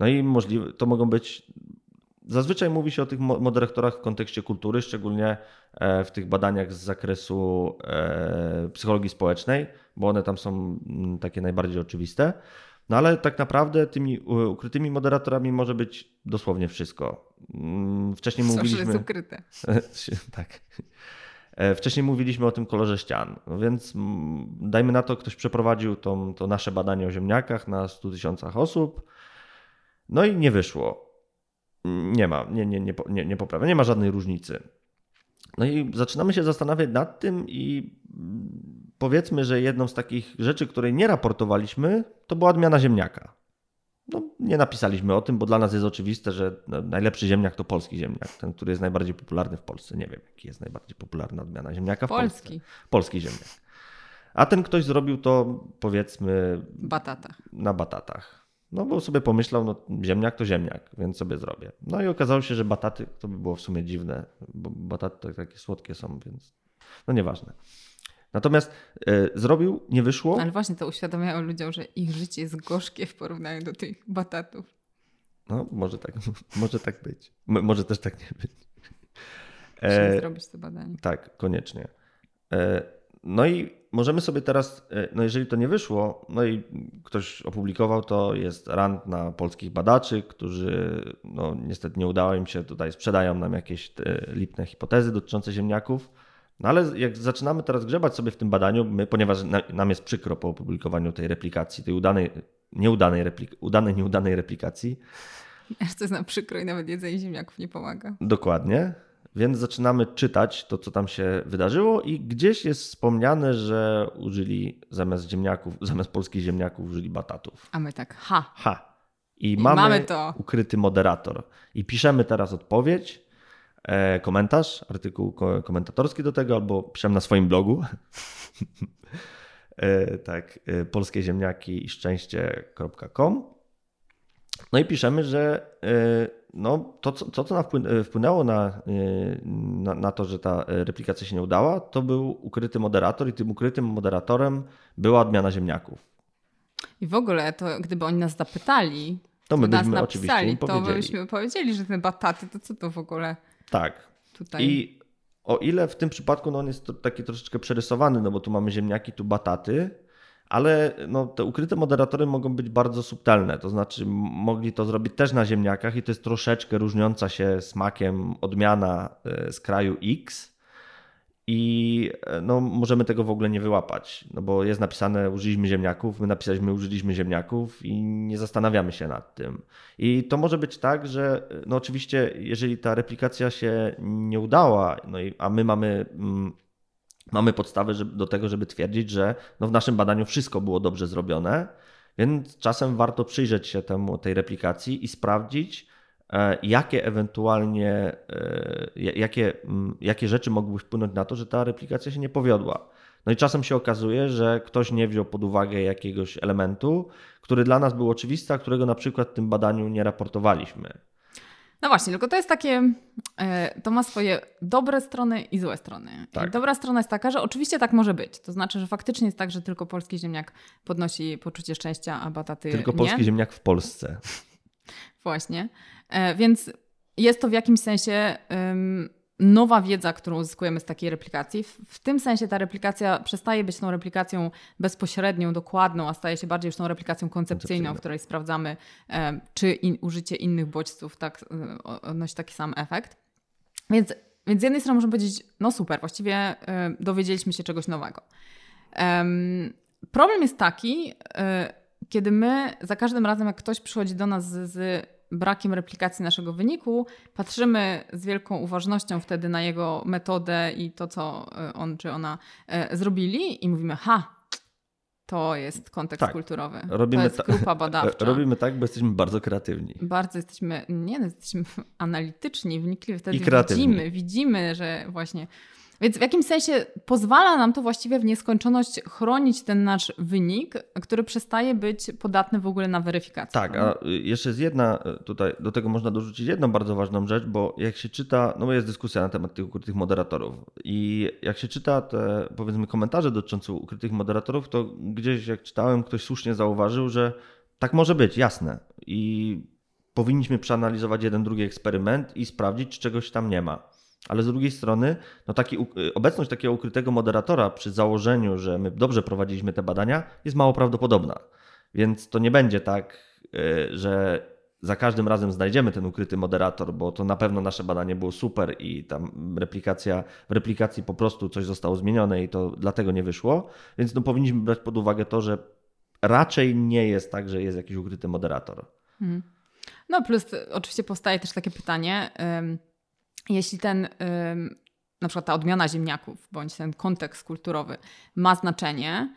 No i możliwe, to mogą być. Zazwyczaj mówi się o tych moderatorach w kontekście kultury, szczególnie e, w tych badaniach z zakresu psychologii społecznej, bo one tam są mm, takie najbardziej oczywiste. No ale tak naprawdę tymi ukrytymi moderatorami może być dosłownie wszystko. Mm, wcześniej Zawsze mówiliśmy. jest ukryte. tak. E, wcześniej mówiliśmy o tym kolorze ścian, no więc mm, dajmy na to, ktoś przeprowadził to, to nasze badanie o ziemniakach na 100 tysiącach osób, no i nie wyszło. Nie ma, nie, nie, nie, nie, nie poprawia, nie ma żadnej różnicy. No i zaczynamy się zastanawiać nad tym i powiedzmy, że jedną z takich rzeczy, której nie raportowaliśmy, to była odmiana ziemniaka. no, nie napisaliśmy o tym, bo dla nas jest oczywiste, że no, najlepszy ziemniak to polski ziemniak, ten, który jest najbardziej popularny w Polsce. Nie wiem, jaki jest najbardziej popularna odmiana ziemniaka w Polski. Polsce. Polski ziemniak. A ten ktoś zrobił to powiedzmy na batatach. No bo sobie pomyślał, no ziemniak to ziemniak, więc sobie zrobię. No i okazało się, że bataty to by było w sumie dziwne, bo bataty to takie słodkie są, więc no nieważne. Natomiast e, zrobił, nie wyszło. Ale właśnie to uświadamiało ludziom, że ich życie jest gorzkie w porównaniu do tych batatów. No, może tak, może tak być. M- może też tak nie być. Musimy zrobić to badanie. Tak, koniecznie. E, no i możemy sobie teraz, e, no jeżeli to nie wyszło, no i ktoś opublikował to, jest rant na polskich badaczy, którzy no niestety nie udało im się, tutaj sprzedają nam jakieś te lipne hipotezy dotyczące ziemniaków. No ale jak zaczynamy teraz grzebać sobie w tym badaniu, my, ponieważ na, nam jest przykro po opublikowaniu tej replikacji, tej udanej, nieudanej, replik, udanej, nieudanej replikacji, Aż to jest nam przykro i nawet jedzenie ziemniaków nie pomaga. Dokładnie. Więc zaczynamy czytać to, co tam się wydarzyło, i gdzieś jest wspomniane, że użyli zamiast ziemniaków, zamiast polskich ziemniaków, użyli batatów. A my tak, ha, Ha. I, I mamy, mamy to. ukryty moderator. I piszemy teraz odpowiedź, e, komentarz, artykuł ko- komentatorski do tego, albo piszemy na swoim blogu. e, tak, e, polskie ziemniaki i szczęście.com. No i piszemy, że e, no, to, co, co e, wpłynęło na, e, na, na to, że ta replikacja się nie udała, to był ukryty moderator, i tym ukrytym moderatorem była odmiana ziemniaków. I w ogóle to gdyby oni nas zapytali, To my nas byśmy oczywiście napisali, to byśmy powiedzieli, że te bataty, to co to w ogóle Tak. tutaj... I o ile w tym przypadku no on jest taki troszeczkę przerysowany, no bo tu mamy ziemniaki, tu bataty, ale no, te ukryte moderatory mogą być bardzo subtelne. To znaczy, mogli to zrobić też na ziemniakach, i to jest troszeczkę różniąca się smakiem odmiana e, z kraju X. I e, no, możemy tego w ogóle nie wyłapać, no bo jest napisane użyliśmy ziemniaków, my napisaliśmy użyliśmy ziemniaków i nie zastanawiamy się nad tym. I to może być tak, że no oczywiście, jeżeli ta replikacja się nie udała, no i, a my mamy, mm, mamy podstawy do tego, żeby twierdzić, że no w naszym badaniu wszystko było dobrze zrobione, więc czasem warto przyjrzeć się temu, tej replikacji i sprawdzić, e, jakie ewentualnie, e, jakie, jakie rzeczy mogły wpłynąć na to, że ta replikacja się nie powiodła. No i czasem się okazuje, że ktoś nie wziął pod uwagę jakiegoś elementu, który dla nas był oczywisty, a którego na przykład w tym badaniu nie raportowaliśmy. No właśnie, tylko to jest takie, e, to ma swoje dobre strony i złe strony. Tak. Dobra strona jest taka, że oczywiście tak może być. To znaczy, że faktycznie jest tak, że tylko polski ziemniak podnosi poczucie szczęścia, a bataty Tylko nie. polski ziemniak w Polsce. Właśnie. E, Więc jest to w jakimś sensie nowa wiedza, którą uzyskujemy z takiej replikacji. W, w tym sensie ta replikacja przestaje być tą replikacją bezpośrednią, dokładną, a staje się bardziej już tą replikacją koncepcyjną, w której sprawdzamy, em, czy in, użycie innych bodźców tak, o- odnosi taki sam efekt. Więc, więc z jednej strony możemy powiedzieć, no super, właściwie y, dowiedzieliśmy się czegoś nowego. Em, problem jest taki, y, kiedy my za każdym razem, jak ktoś przychodzi do nas z, z brakiem replikacji naszego wyniku, patrzymy z wielką uważnością wtedy na jego metodę i to, co y, on czy ona y, zrobili i mówimy, ha, to jest kontekst Tak. kulturowy, Robimy to jest ta- grupa badawcza. Robimy tak, bo jesteśmy bardzo kreatywni. Bardzo jesteśmy, nie, no, jesteśmy analityczni, wnikliwi, wtedy I kreatywni. widzimy, widzimy, że właśnie. Więc w jakimś sensie pozwala nam to właściwie w nieskończoność chronić ten nasz wynik, który przestaje być podatny w ogóle na weryfikację. Tak, a y, jeszcze jest jedna, y, tutaj do tego można dorzucić jedną bardzo ważną rzecz, bo jak się czyta, no bo jest dyskusja na temat tych ukrytych moderatorów i jak się czyta te powiedzmy komentarze dotyczące ukrytych moderatorów, to gdzieś jak czytałem, ktoś słusznie zauważył, że tak może być, jasne i powinniśmy przeanalizować jeden, drugi eksperyment i sprawdzić, czy czegoś tam nie ma. Ale z drugiej strony, no taki, y, obecność takiego ukrytego moderatora przy założeniu, że my dobrze prowadziliśmy te badania, jest mało prawdopodobna. Więc to nie będzie tak, y, że za każdym razem znajdziemy ten ukryty moderator, bo to na pewno nasze badanie było super i tam replikacja, w replikacji po prostu coś zostało zmienione i to dlatego nie wyszło. Więc no powinniśmy brać pod uwagę to, że raczej nie jest tak, że jest jakiś ukryty moderator. Mhm. No plus y, oczywiście powstaje też takie pytanie, ym, jeśli ten, na przykład ta odmiana ziemniaków, bądź ten kontekst kulturowy ma znaczenie,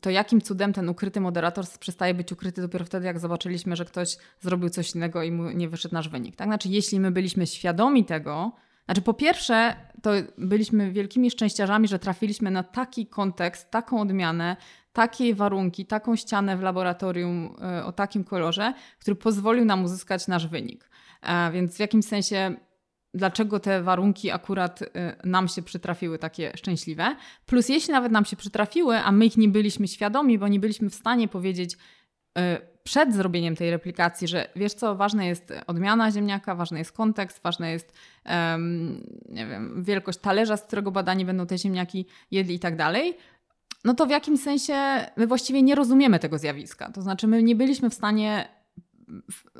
to jakim cudem ten ukryty moderator przestaje być ukryty dopiero wtedy, jak zobaczyliśmy, że ktoś zrobił coś innego i mu nie wyszedł nasz wynik. Tak? Znaczy, jeśli my byliśmy świadomi tego, znaczy, po pierwsze, to byliśmy wielkimi szczęściarzami, że trafiliśmy na taki kontekst, taką odmianę, takie warunki, taką ścianę w laboratorium e, o takim kolorze, który pozwolił nam uzyskać nasz wynik. E, więc w jakimś sensie dlaczego te warunki akurat y, nam się przytrafiły takie szczęśliwe. Plus jeśli nawet nam się przytrafiły, a my ich nie byliśmy świadomi, bo nie byliśmy w stanie powiedzieć y, przed zrobieniem tej replikacji, że wiesz co, ważna jest odmiana ziemniaka, ważny jest kontekst, ważna jest um, nie wiem, wielkość talerza, z którego badani będą te ziemniaki jedli i tak dalej, no to w jakimś sensie my właściwie nie rozumiemy tego zjawiska. To znaczy my nie byliśmy w stanie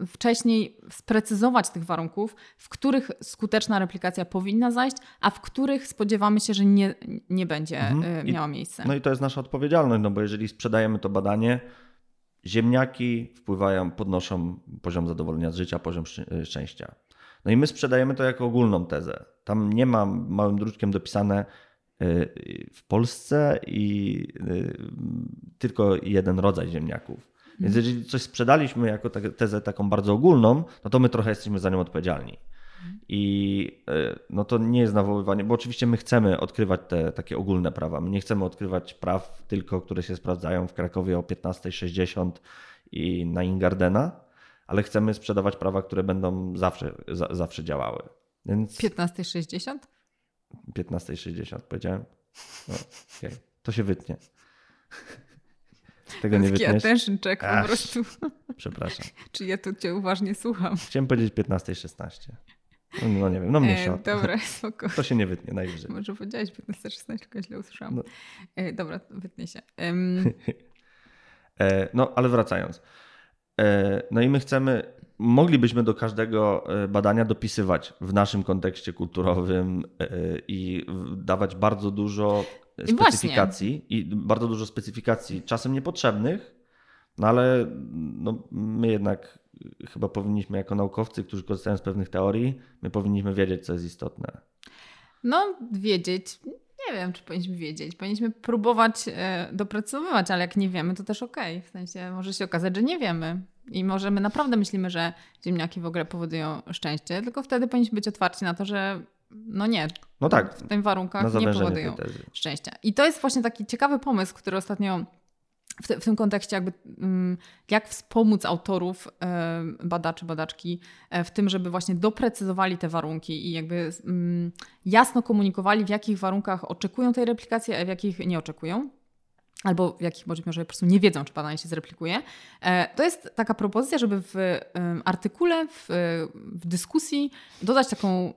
wcześniej sprecyzować tych warunków, w których skuteczna replikacja powinna zajść, a w których spodziewamy się, że nie, nie będzie mhm. Y, miała miejsce. no i to jest nasza odpowiedzialność, no bo jeżeli sprzedajemy to badanie, ziemniaki wpływają, podnoszą poziom zadowolenia z życia, poziom y, szczęścia. No i my sprzedajemy to jako ogólną tezę. Tam nie ma małym druczkiem dopisane y, w Polsce i tylko jeden rodzaj ziemniaków. Więc jeżeli coś sprzedaliśmy jako tezę taką bardzo ogólną, no to my trochę jesteśmy za nią odpowiedzialni. I e, no to nie jest nawoływanie, bo oczywiście my chcemy odkrywać te takie ogólne prawa. My nie chcemy odkrywać praw tylko, które się sprawdzają w Krakowie o 15.60 i na Ingardena, ale chcemy sprzedawać prawa, które będą zawsze, za, zawsze działały. Więc 15.60? 15.60 powiedziałem. No, okay. To się wytnie. Tego nie wytniesz? attention check Ach, po prostu. Przepraszam. Czy ja tu cię uważnie słucham? Chciałem powiedzieć 15-16. No, no, nie wiem, no mniejsza. E, dobra, spoko. To się nie wytnie najwyżej. Może powiedziałeś 15-16, tylko źle usłyszałam. No. E, dobra, wytnie się. Um... e, no, ale wracając. E, no i my chcemy, moglibyśmy do każdego e, badania dopisywać w naszym kontekście kulturowym e, i dawać bardzo dużo specyfikacji i, i bardzo dużo specyfikacji, czasem niepotrzebnych, no ale no, my jednak chyba powinniśmy jako naukowcy, którzy korzystają z pewnych teorii, my powinniśmy wiedzieć, co jest istotne. No, wiedzieć. Nie wiem, czy powinniśmy wiedzieć. Powinniśmy próbować e, doprecyzowywać, ale jak nie wiemy, to też okej. Okay. W sensie może się okazać, że nie wiemy. I może my naprawdę myślimy, że ziemniaki w ogóle powodują szczęście, tylko wtedy powinniśmy być otwarci na to, że no nie. No tak. W tych warunkach nie powodują szczęścia. I to jest właśnie taki ciekawy pomysł, który ostatnio w, te, w tym kontekście jakby mm, jak wspomóc autorów, badaczy, badaczki e, w tym, żeby właśnie doprecyzowali te warunki i jakby mm, jasno komunikowali, w jakich warunkach oczekują tej replikacji, a w jakich nie oczekują albo w jakich może po prostu nie wiedzą, czy badanie się zreplikuje. E, to jest taka propozycja, żeby w artykule, w, w dyskusji dodać taką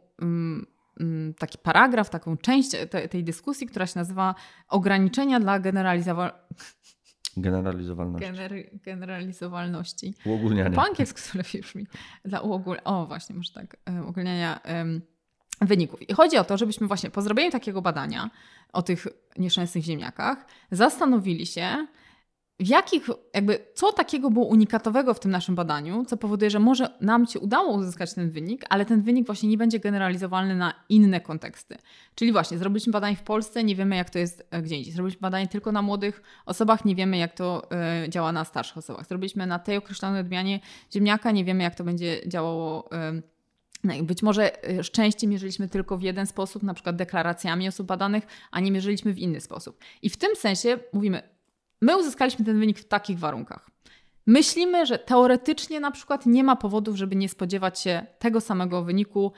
taki paragraf, taką część te, tej dyskusji, która się nazywa Ograniczenia dla generalizowa... generalizowalności. Gener generalizowalności. Uogólniania. Po angielsku to lepiej brzmi. Dla uogól... O, właśnie, może tak. Uogólniania um, wyników. I chodzi o to, żebyśmy właśnie po zrobieniu takiego badania o tych nieszczęsnych ziemniakach zastanowili się, w jakich, jakby, co takiego było unikatowego w tym naszym badaniu, co powoduje, że może nam się udało uzyskać ten wynik, ale ten wynik właśnie nie będzie generalizowalny na inne konteksty. Czyli właśnie, zrobiliśmy badanie w Polsce, nie wiemy jak to jest e, gdzie indziej. Zrobiliśmy badanie tylko na młodych osobach, nie wiemy jak to y, działa na starszych osobach. Zrobiliśmy na tej określonej odmianie ziemniaka, nie wiemy jak to będzie działało y, być może szczęście mierzyliśmy tylko w jeden sposób, na przykład deklaracjami osób badanych, a nie mierzyliśmy w inny sposób. I w tym sensie mówimy, My uzyskaliśmy ten wynik w takich warunkach. Myślimy, że teoretycznie na przykład nie ma powodów, żeby nie spodziewać się tego samego wyniku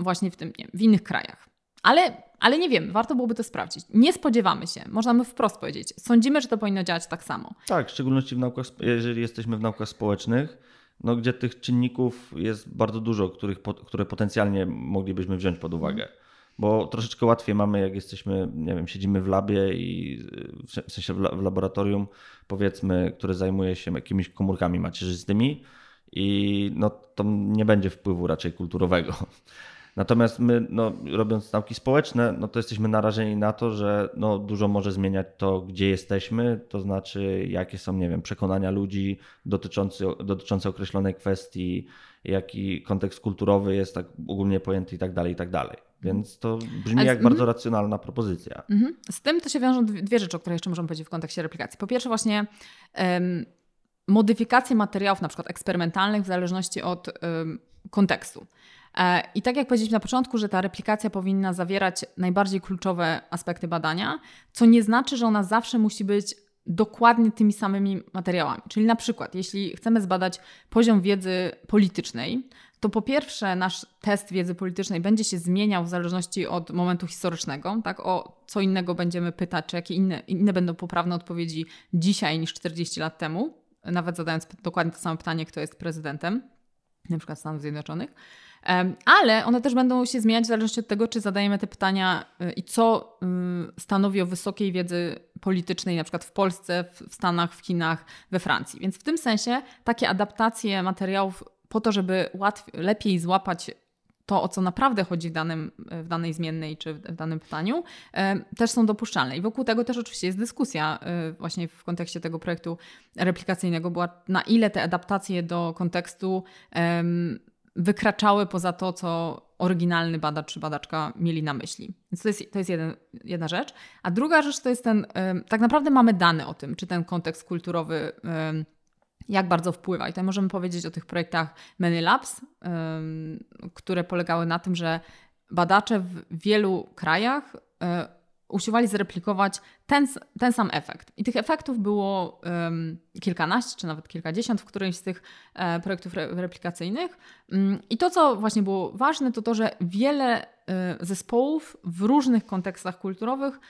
właśnie w, tym, nie, w innych krajach. Ale, ale nie wiem, warto byłoby to sprawdzić. Nie spodziewamy się, można by wprost powiedzieć. Sądzimy, że to powinno działać tak samo. Tak, w szczególności w naukach, jeżeli jesteśmy w naukach społecznych, no, gdzie tych czynników jest bardzo dużo, których, które potencjalnie moglibyśmy wziąć pod uwagę. Bo troszeczkę łatwiej mamy, jak jesteśmy, nie wiem, siedzimy w labie i w sensie w laboratorium, powiedzmy, które zajmuje się jakimiś komórkami macierzystymi i no to nie będzie wpływu raczej kulturowego. Natomiast my, no, robiąc nauki społeczne, no to jesteśmy narażeni na to, że no, dużo może zmieniać to, gdzie jesteśmy, to znaczy jakie są, nie wiem, przekonania ludzi dotyczące, dotyczące określonej kwestii, jaki kontekst kulturowy jest tak ogólnie pojęty i tak dalej, i tak dalej. Więc to brzmi jak bardzo racjonalna propozycja. Mhm. Z tym to się wiążą dwie rzeczy, o których jeszcze możemy powiedzieć w kontekście replikacji. Po pierwsze właśnie um, modyfikacje materiałów na przykład eksperymentalnych w zależności od um, kontekstu. E, I tak jak powiedzieliśmy na początku, że ta replikacja powinna zawierać najbardziej kluczowe aspekty badania, co nie znaczy, że ona zawsze musi być dokładnie tymi samymi materiałami. Czyli na przykład, jeśli chcemy zbadać poziom wiedzy politycznej, to po pierwsze nasz test wiedzy politycznej będzie się zmieniał w zależności od momentu historycznego, tak? O co innego będziemy pytać, czy jakie inne, inne będą poprawne odpowiedzi dzisiaj niż 40 lat temu, nawet zadając dokładnie to samo pytanie, kto jest prezydentem, na przykład Stanów Zjednoczonych. Ale one też będą się zmieniać w zależności od tego, czy zadajemy te pytania y, i co y, stanowi o wysokiej wiedzy politycznej, na przykład w Polsce, w Stanach, w Chinach, we Francji. Więc w tym sensie takie adaptacje materiałów po to, żeby łatwiej, lepiej złapać to, o co naprawdę chodzi w, danym, w danej zmiennej czy w danym pytaniu, też są dopuszczalne. I wokół tego też oczywiście jest dyskusja y, właśnie w kontekście tego projektu replikacyjnego, była na ile te adaptacje do kontekstu wykraczały poza to, co oryginalny badacz czy badaczka mieli na myśli. Więc to jest, to jest jeden, jedna rzecz. A druga rzecz to jest ten, tak naprawdę mamy dane o tym, czy ten kontekst kulturowy jak bardzo wpływa. I tutaj możemy powiedzieć o tych projektach Many Labs, które polegały na tym, że badacze w wielu krajach e, usiłowali zreplikować ten, ten sam efekt. I tych efektów było um, kilkanaście, czy nawet kilkadziesiąt w którymś z tych e, projektów re, replikacyjnych. Um, I to, co właśnie było ważne, to to, że wiele e, zespołów w różnych kontekstach kulturowych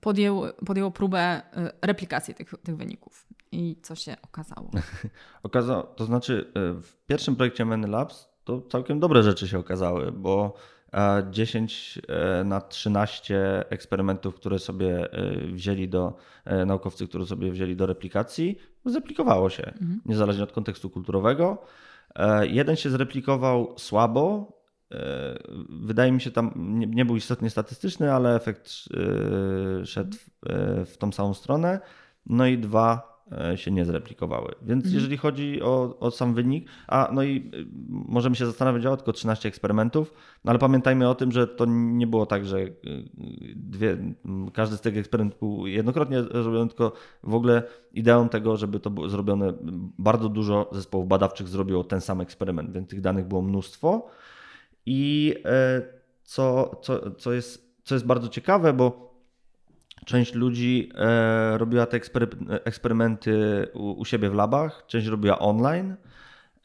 podjęło, próbę e, replikacji tych, tych wyników. I co się okazało? Okazało, to znaczy e, w pierwszym projekcie Many Labs to całkiem dobre rzeczy się okazały, bo 10 e, na 13 eksperymentów, które sobie wzięli do, naukowcy, które sobie wzięli do replikacji, zreplikowało się, mhm. niezależnie od kontekstu kulturowego. Jeden się zreplikował słabo, E, wydaje mi się tam, nie, nie, był istotnie statystyczny, ale efekt e, szedł e, w tą samą stronę. No i dwa się nie zreplikowały. Więc mhm. jeżeli chodzi o, o, sam wynik, a no i możemy się zastanawiać, o tylko 13 eksperymentów, no ale pamiętajmy o tym, że to nie było tak, że dwie, każdy z tych eksperymentów był jednokrotnie zrobiony, tylko w ogóle ideą tego, żeby to było zrobione, bardzo dużo zespołów badawczych zrobiło ten sam eksperyment, więc tych danych było mnóstwo. I e, co, co, co, jest, co jest bardzo ciekawe, bo część ludzi e, robiła te eksperymenty u, u siebie w labach, część robiła online.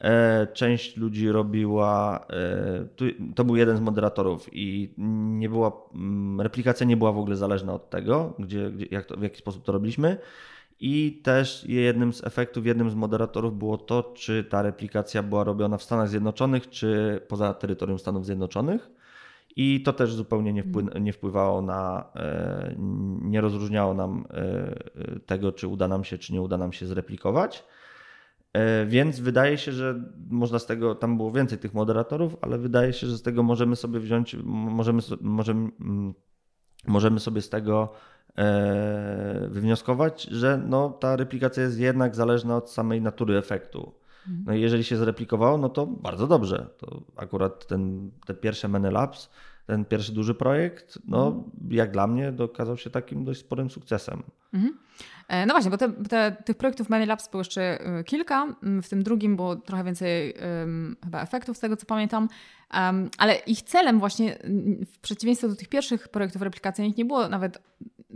E, część ludzi robiła, to był jeden z moderatorów i nie była, mm, replikacja nie była w ogóle zależna od tego, gdzie, gdzie jak to, w jaki sposób to robiliśmy. I też jednym z efektów, jednym z moderatorów było to, czy ta replikacja była robiona w Stanach Zjednoczonych, czy poza terytorium Stanów Zjednoczonych. I to też zupełnie nie, wpły, nie wpływało na, e, nie rozróżniało nam e, tego, czy uda nam się, czy nie uda nam się zreplikować. E, więc wydaje się, że można z tego, tam było więcej tych moderatorów, ale wydaje się, że z tego możemy sobie wziąć, możemy, możemy, możemy sobie z tego E, wywnioskować, że no, ta replikacja jest jednak zależna od samej natury efektu. Mhm. No i jeżeli się zreplikowało, no to bardzo dobrze. To akurat ten, te pierwsze Many Labs, ten pierwszy duży projekt, no mhm. jak dla mnie, okazał się takim dość sporym sukcesem. Mhm. E, no właśnie, bo te, te, tych projektów Many Labs było jeszcze e, kilka. Mm, w tym drugim było trochę więcej um, chyba efektów, z tego co pamiętam. Um, ale ich celem właśnie, w przeciwieństwie do tych pierwszych projektów replikacyjnych, nie było nawet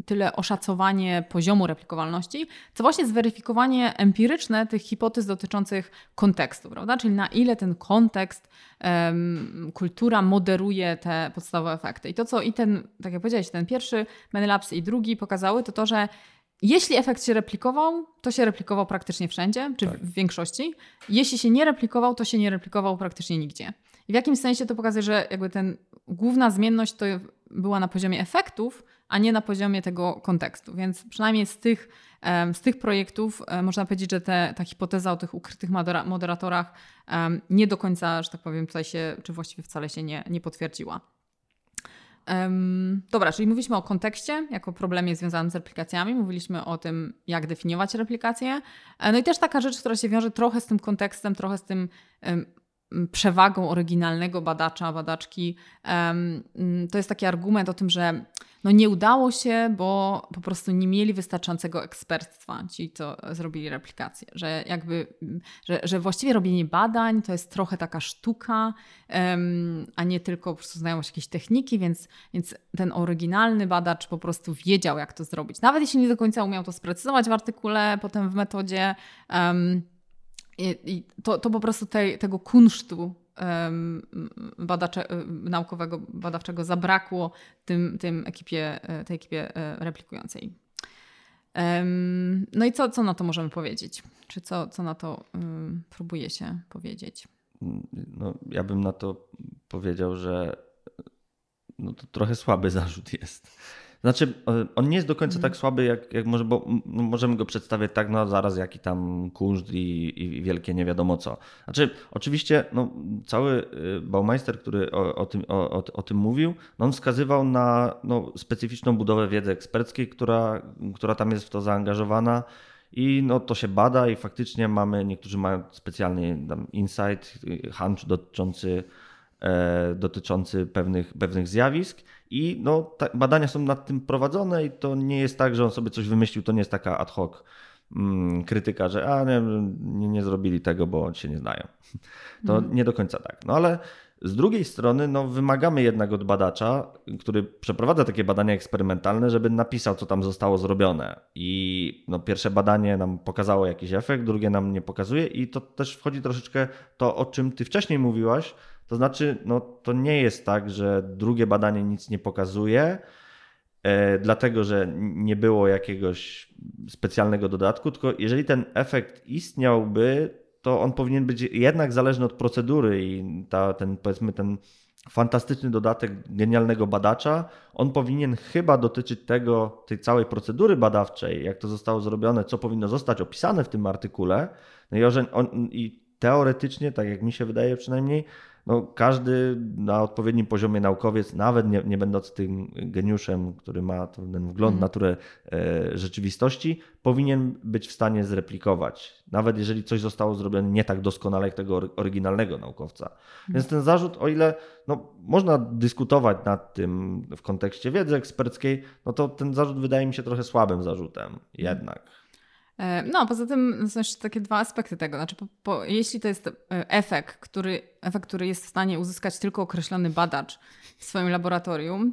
tyle oszacowanie poziomu replikowalności, co właśnie zweryfikowanie empiryczne tych hipotez dotyczących kontekstu, prawda? Czyli na ile ten kontekst, um, kultura moderuje te podstawowe efekty. I to, co i ten, tak jak powiedziałeś, ten pierwszy Menelaps i drugi pokazały, to to, że jeśli efekt się replikował, to się replikował praktycznie wszędzie, czy tak. w większości. Jeśli się nie replikował, to się nie replikował praktycznie nigdzie. I w jakimś sensie to pokazuje, że jakby ten główna zmienność to była na poziomie efektów, a nie na poziomie tego kontekstu. Więc przynajmniej z tych, z tych projektów można powiedzieć, że te, ta hipoteza o tych ukrytych moderatorach nie do końca, że tak powiem, tutaj się, czy właściwie wcale się nie, nie potwierdziła. Dobra, czyli mówiliśmy o kontekście jako problemie związanym z replikacjami, mówiliśmy o tym, jak definiować replikacje. E, no i też taka rzecz, która się wiąże trochę z tym kontekstem, trochę z tym przewagą oryginalnego badacza, badaczki. To jest taki argument o tym, że no nie udało się, bo po prostu nie mieli wystarczającego ekspertstwa ci, co zrobili replikację. Że jakby, że, że właściwie robienie badań to jest trochę taka sztuka, um, a nie tylko po prostu znajomość jakiejś techniki, więc, więc ten oryginalny badacz po prostu wiedział, jak to zrobić. Nawet jeśli nie do końca umiał to sprecyzować w artykule, potem w metodzie. Um, i, i to, to po prostu tej, tego kunsztu badacze, naukowego, badawczego zabrakło tym, tym ekipie, e, tej ekipie e, replikującej. No i co, co na to możemy powiedzieć? Czy co, co na to próbuje się powiedzieć? No, ja bym na to powiedział, że no to trochę słaby zarzut jest. Znaczy, e, on nie jest do końca tak słaby, jak, jak może, bo możemy go przedstawić tak, no zaraz jaki tam kunszt i, i wielkie nie wiadomo co. Znaczy, oczywiście, no, cały e, Baumeister, który o, o tym, o, o, tym mówił, no, on wskazywał na no, specyficzną budowę wiedzy eksperckiej, która, która tam jest w to zaangażowana. I no, to się bada i faktycznie mamy, niektórzy mają specjalny tam insight, hunch dotyczący, dotyczący pewnych, pewnych zjawisk i no, badania są nad tym prowadzone i to nie jest tak, że on sobie coś wymyślił, to nie jest taka ad hoc mm, krytyka, że a nie, nie, nie, zrobili tego, bo się nie znają. To mm. nie do końca tak. No ale z drugiej strony no, wymagamy jednak od badacza, który przeprowadza takie badania eksperymentalne, żeby napisał, co tam zostało zrobione. I no, pierwsze badanie nam pokazało jakiś efekt, drugie nam nie pokazuje i to też wchodzi troszeczkę to, o czym ty wcześniej mówiłaś, to znaczy, no, to nie jest tak, że drugie badanie nic nie pokazuje, e, dlatego że nie było jakiegoś specjalnego dodatku, tylko jeżeli ten efekt istniałby, to on powinien być jednak zależny od procedury i ta, ten, powiedzmy, ten fantastyczny dodatek genialnego badacza, on powinien chyba dotyczyć tego, tej całej procedury badawczej, jak to zostało zrobione, co powinno zostać opisane w tym artykule. No i, on, i teoretycznie, tak jak mi się wydaje przynajmniej, no, każdy na odpowiednim poziomie naukowiec, nawet nie, nie będąc tym geniuszem, który ma ten wgląd mm. naturę e, rzeczywistości, powinien być w stanie zreplikować. Nawet jeżeli coś zostało zrobione nie tak doskonale jak tego oryginalnego naukowca. Mm. Więc ten zarzut, o ile no, można dyskutować nad tym w kontekście wiedzy eksperckiej, no to ten zarzut wydaje mi się trochę słabym zarzutem jednak. E, no, poza tym są jeszcze takie dwa aspekty tego. Znaczy, po, po, jeśli to jest e, efekt który, efekt, który jest w stanie uzyskać tylko określony badacz w swoim laboratorium,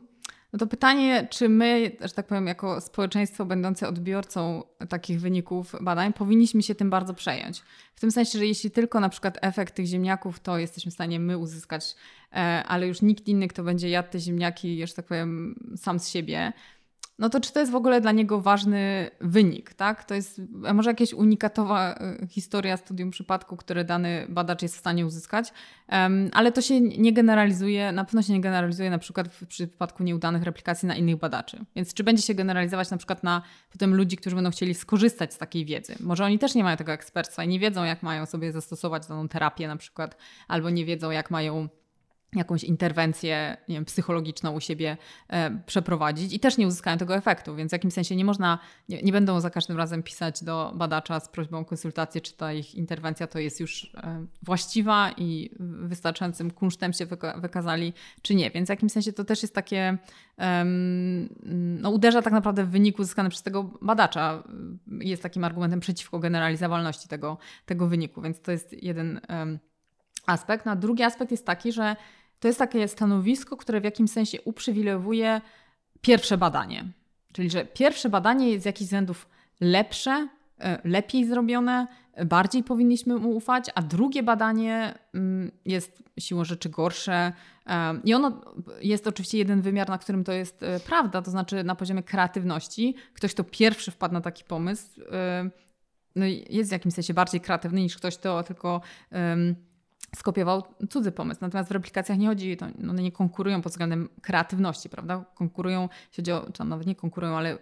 no to pytanie, czy my, że tak powiem, jako społeczeństwo będące odbiorcą takich wyników badań, powinniśmy się tym bardzo przejąć. W tym sensie, że jeśli tylko na przykład efekt tych ziemniaków, to jesteśmy w stanie my uzyskać, e, ale już nikt inny, kto będzie jadł te ziemniaki, że tak powiem, sam z siebie, no to czy to jest w ogóle dla niego ważny wynik, tak? To jest może jakaś unikatowa e, historia studium przypadku, które dany badacz jest w stanie uzyskać, um, ale to się nie generalizuje, na pewno się nie generalizuje na przykład w przypadku nieudanych replikacji na innych badaczy. Więc czy będzie się generalizować na przykład na potem ludzi, którzy będą chcieli skorzystać z takiej wiedzy? Może oni też nie mają tego ekspertstwa i nie wiedzą, jak mają sobie zastosować daną terapię na przykład, albo nie wiedzą, jak mają jakąś interwencję nie wiem, psychologiczną u siebie e, przeprowadzić i też nie uzyskają tego efektu, więc w jakimś sensie nie można, nie, nie, będą za każdym razem pisać do badacza z prośbą o konsultację, czy ta ich interwencja to jest już e, właściwa i wystarczającym kunsztem się wyka wykazali, czy nie. Więc w jakimś sensie to też jest takie, um, no uderza tak naprawdę w wynik uzyskany przez tego badacza. Jest takim argumentem przeciwko generalizowalności tego, tego wyniku, więc to jest jeden um, aspekt. No, a drugi aspekt jest taki, że to jest takie stanowisko, które w jakimś sensie uprzywilejowuje pierwsze badanie. Czyli, że pierwsze badanie jest z jakichś względów lepsze, e, lepiej zrobione, bardziej powinniśmy mu ufać, a drugie badanie mm, jest siłą rzeczy gorsze. E, I ono jest oczywiście jeden wymiar, na którym to jest e, prawda, to znaczy na poziomie kreatywności. Ktoś, kto pierwszy wpadł na taki pomysł, no jest w jakimś sensie bardziej kreatywny niż ktoś, kto tylko skopiował cudzy pomysł. Natomiast w replikacjach nie chodzi, to one nie konkurują pod względem kreatywności, prawda? Konkurują, jeśli chodzi o, czy nawet nie konkurują, ale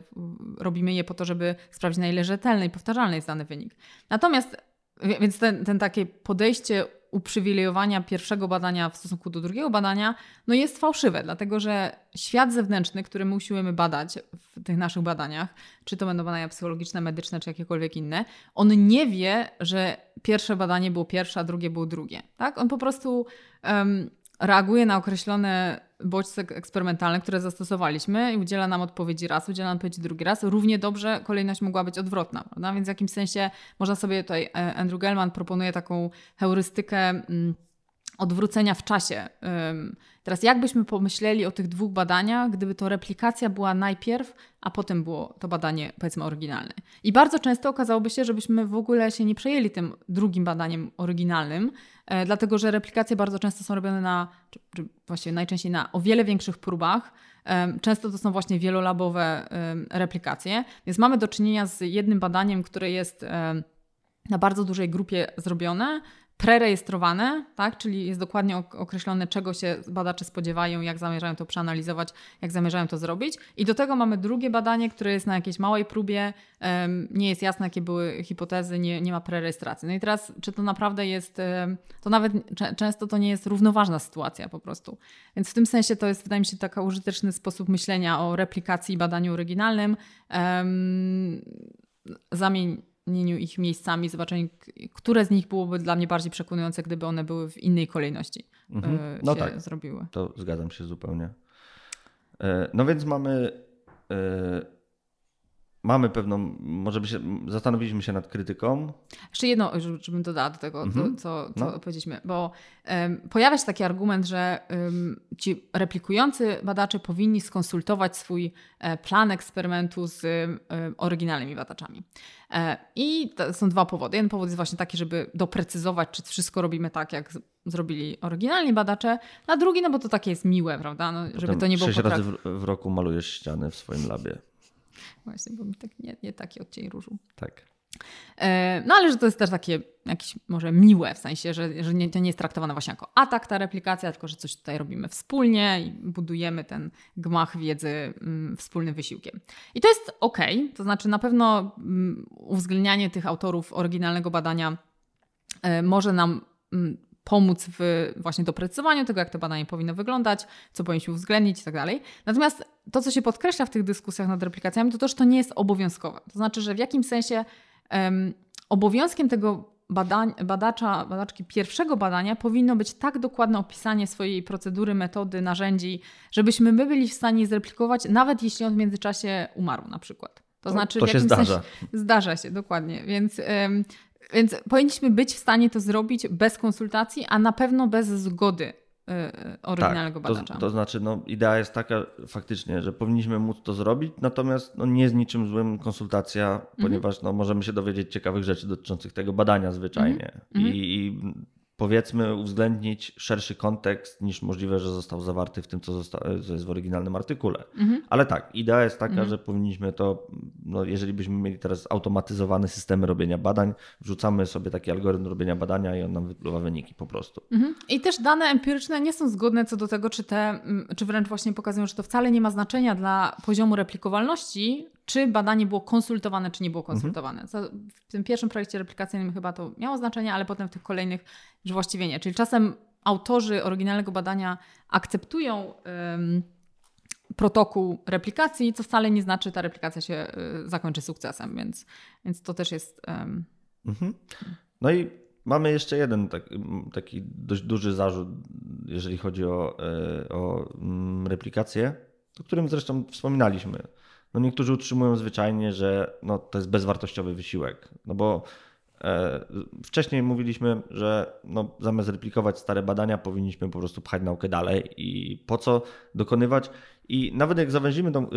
robimy je po to, żeby sprawdzić na ile rzetelny i powtarzalny jest dany wynik. Natomiast, więc ten, ten takie podejście uprzywilejowania pierwszego badania w stosunku do drugiego badania no jest fałszywe, dlatego że świat zewnętrzny, który my usiłujemy badać w tych naszych badaniach, czy to będą badania psychologiczne, medyczne, czy jakiekolwiek inne, on nie wie, że pierwsze badanie było pierwsze, a drugie było drugie. Tak? On po prostu um, reaguje na określone bodźce eksperymentalne, które zastosowaliśmy i udziela nam odpowiedzi raz, udziela nam odpowiedzi drugi raz. Równie dobrze kolejność mogła być odwrotna, prawda? Więc w jakimś sensie można sobie tutaj, e, Andrew Gellman proponuje taką heurystykę mm, odwrócenia w czasie. Teraz jakbyśmy pomyśleli o tych dwóch badaniach, gdyby to replikacja była najpierw, a potem było to badanie powiedzmy oryginalne. I bardzo często okazałoby się, żebyśmy w ogóle się nie przejęli tym drugim badaniem oryginalnym, dlatego że replikacje bardzo często są robione na, czy, czy właściwie najczęściej na o wiele większych próbach. Często to są właśnie wielolabowe replikacje, więc mamy do czynienia z jednym badaniem, które jest na bardzo dużej grupie zrobione, prerejestrowane, tak? czyli jest dokładnie określone, czego się badacze spodziewają, jak zamierzają to przeanalizować, jak zamierzają to zrobić. I do tego mamy drugie badanie, które jest na jakiejś małej próbie, nie jest jasne, jakie były hipotezy, nie, nie ma prerejestracji. No i teraz, czy to naprawdę jest, to nawet często to nie jest równoważna sytuacja po prostu. Więc w tym sensie to jest, wydaje mi się, taki użyteczny sposób myślenia o replikacji i badaniu oryginalnym. Zamień zamienieniu ich miejscami, zobaczenie, które z nich byłoby dla mnie bardziej przekonujące, gdyby one były w innej kolejności mhm. E, no tak, zrobiły. To zgadzam się zupełnie. E, no więc mamy e, mamy pewną, może by się, zastanowiliśmy się nad krytyką. Jeszcze jedno, żebym dodała do tego, mhm. co, co no. powiedzieliśmy, bo um, pojawia się taki argument, że um, ci replikujący badacze powinni skonsultować swój e, plan eksperymentu z um, oryginalnymi badaczami. E, I to są dwa powody. Jeden powód jest właśnie taki, żeby doprecyzować, czy wszystko robimy tak, jak zrobili oryginalni badacze, a drugi, no bo to takie jest miłe, prawda? No, żeby to nie było... Sześć razy w, w roku malujesz ściany w swoim labie. Właśnie, bo mi tak nie, nie taki odcień różu. Tak. E, no ale że to jest też takie jakieś może miłe, w sensie, że, że nie, to nie jest traktowane właśnie jako atak ta replikacja, tylko że coś tutaj robimy wspólnie i budujemy ten gmach wiedzy mm, wspólnym wysiłkiem. I to jest ok, to znaczy na pewno mm, uwzględnianie tych autorów oryginalnego badania y, może nam mm, pomóc w właśnie doprecyzowaniu tego, jak to badanie powinno wyglądać, co powinniśmy uwzględnić i tak dalej. Natomiast to, co się podkreśla w tych dyskusjach nad replikacjami, to to, że to nie jest obowiązkowe. To znaczy, że w jakimś sensie um, obowiązkiem tego badań, badacza, badaczki pierwszego badania powinno być tak dokładne opisanie swojej procedury, metody, narzędzi, żebyśmy my byli w stanie zreplikować, nawet jeśli on w międzyczasie umarł na przykład. To, to znaczy, to się zdarza. Sensie, zdarza się, dokładnie. Więc więc powinniśmy być w stanie to zrobić bez konsultacji, a na pewno bez zgody y, y, oryginalnego tak, badacza. To, to, znaczy, no, idea jest taka faktycznie, że powinniśmy móc to zrobić, natomiast no, nie jest niczym złym konsultacja, mhm. ponieważ no, możemy się dowiedzieć ciekawych rzeczy dotyczących tego badania zwyczajnie. Mhm. I, I powiedzmy uwzględnić szerszy kontekst niż możliwe, że został zawarty w tym, co, zosta- co jest w oryginalnym artykule. Mhm. Ale tak, idea jest taka, mhm. że powinniśmy to, no jeżeli byśmy mieli teraz automatyzowane systemy robienia badań, wrzucamy sobie taki algorytm robienia badania i on nam wypływa wyniki po prostu. Mhm. I też dane empiryczne nie są zgodne co do tego, czy te, mm, czy wręcz właśnie pokazują, że to wcale nie ma znaczenia dla poziomu replikowalności, czy badanie było konsultowane, czy nie było konsultowane. Mhm. W tym pierwszym projekcie replikacyjnym chyba to miało znaczenie, ale potem w tych kolejnych że właściwie nie. Czyli czasem autorzy oryginalnego badania akceptują protokół replikacji, co wcale nie znaczy, że ta replikacja się y, zakończy sukcesem, więc, więc to też jest. Mhm. No i mamy jeszcze jeden tak, taki dość duży zarzut, jeżeli chodzi o, e, o mm, replikację, o którym zresztą wspominaliśmy. No niektórzy utrzymują zwyczajnie, że no, to jest bezwartościowy wysiłek, no bo E, wcześniej mówiliśmy, że no, zamiast replikować stare badania, powinniśmy po prostu pchać naukę dalej i po co dokonywać. I nawet jak zawęzimy tą,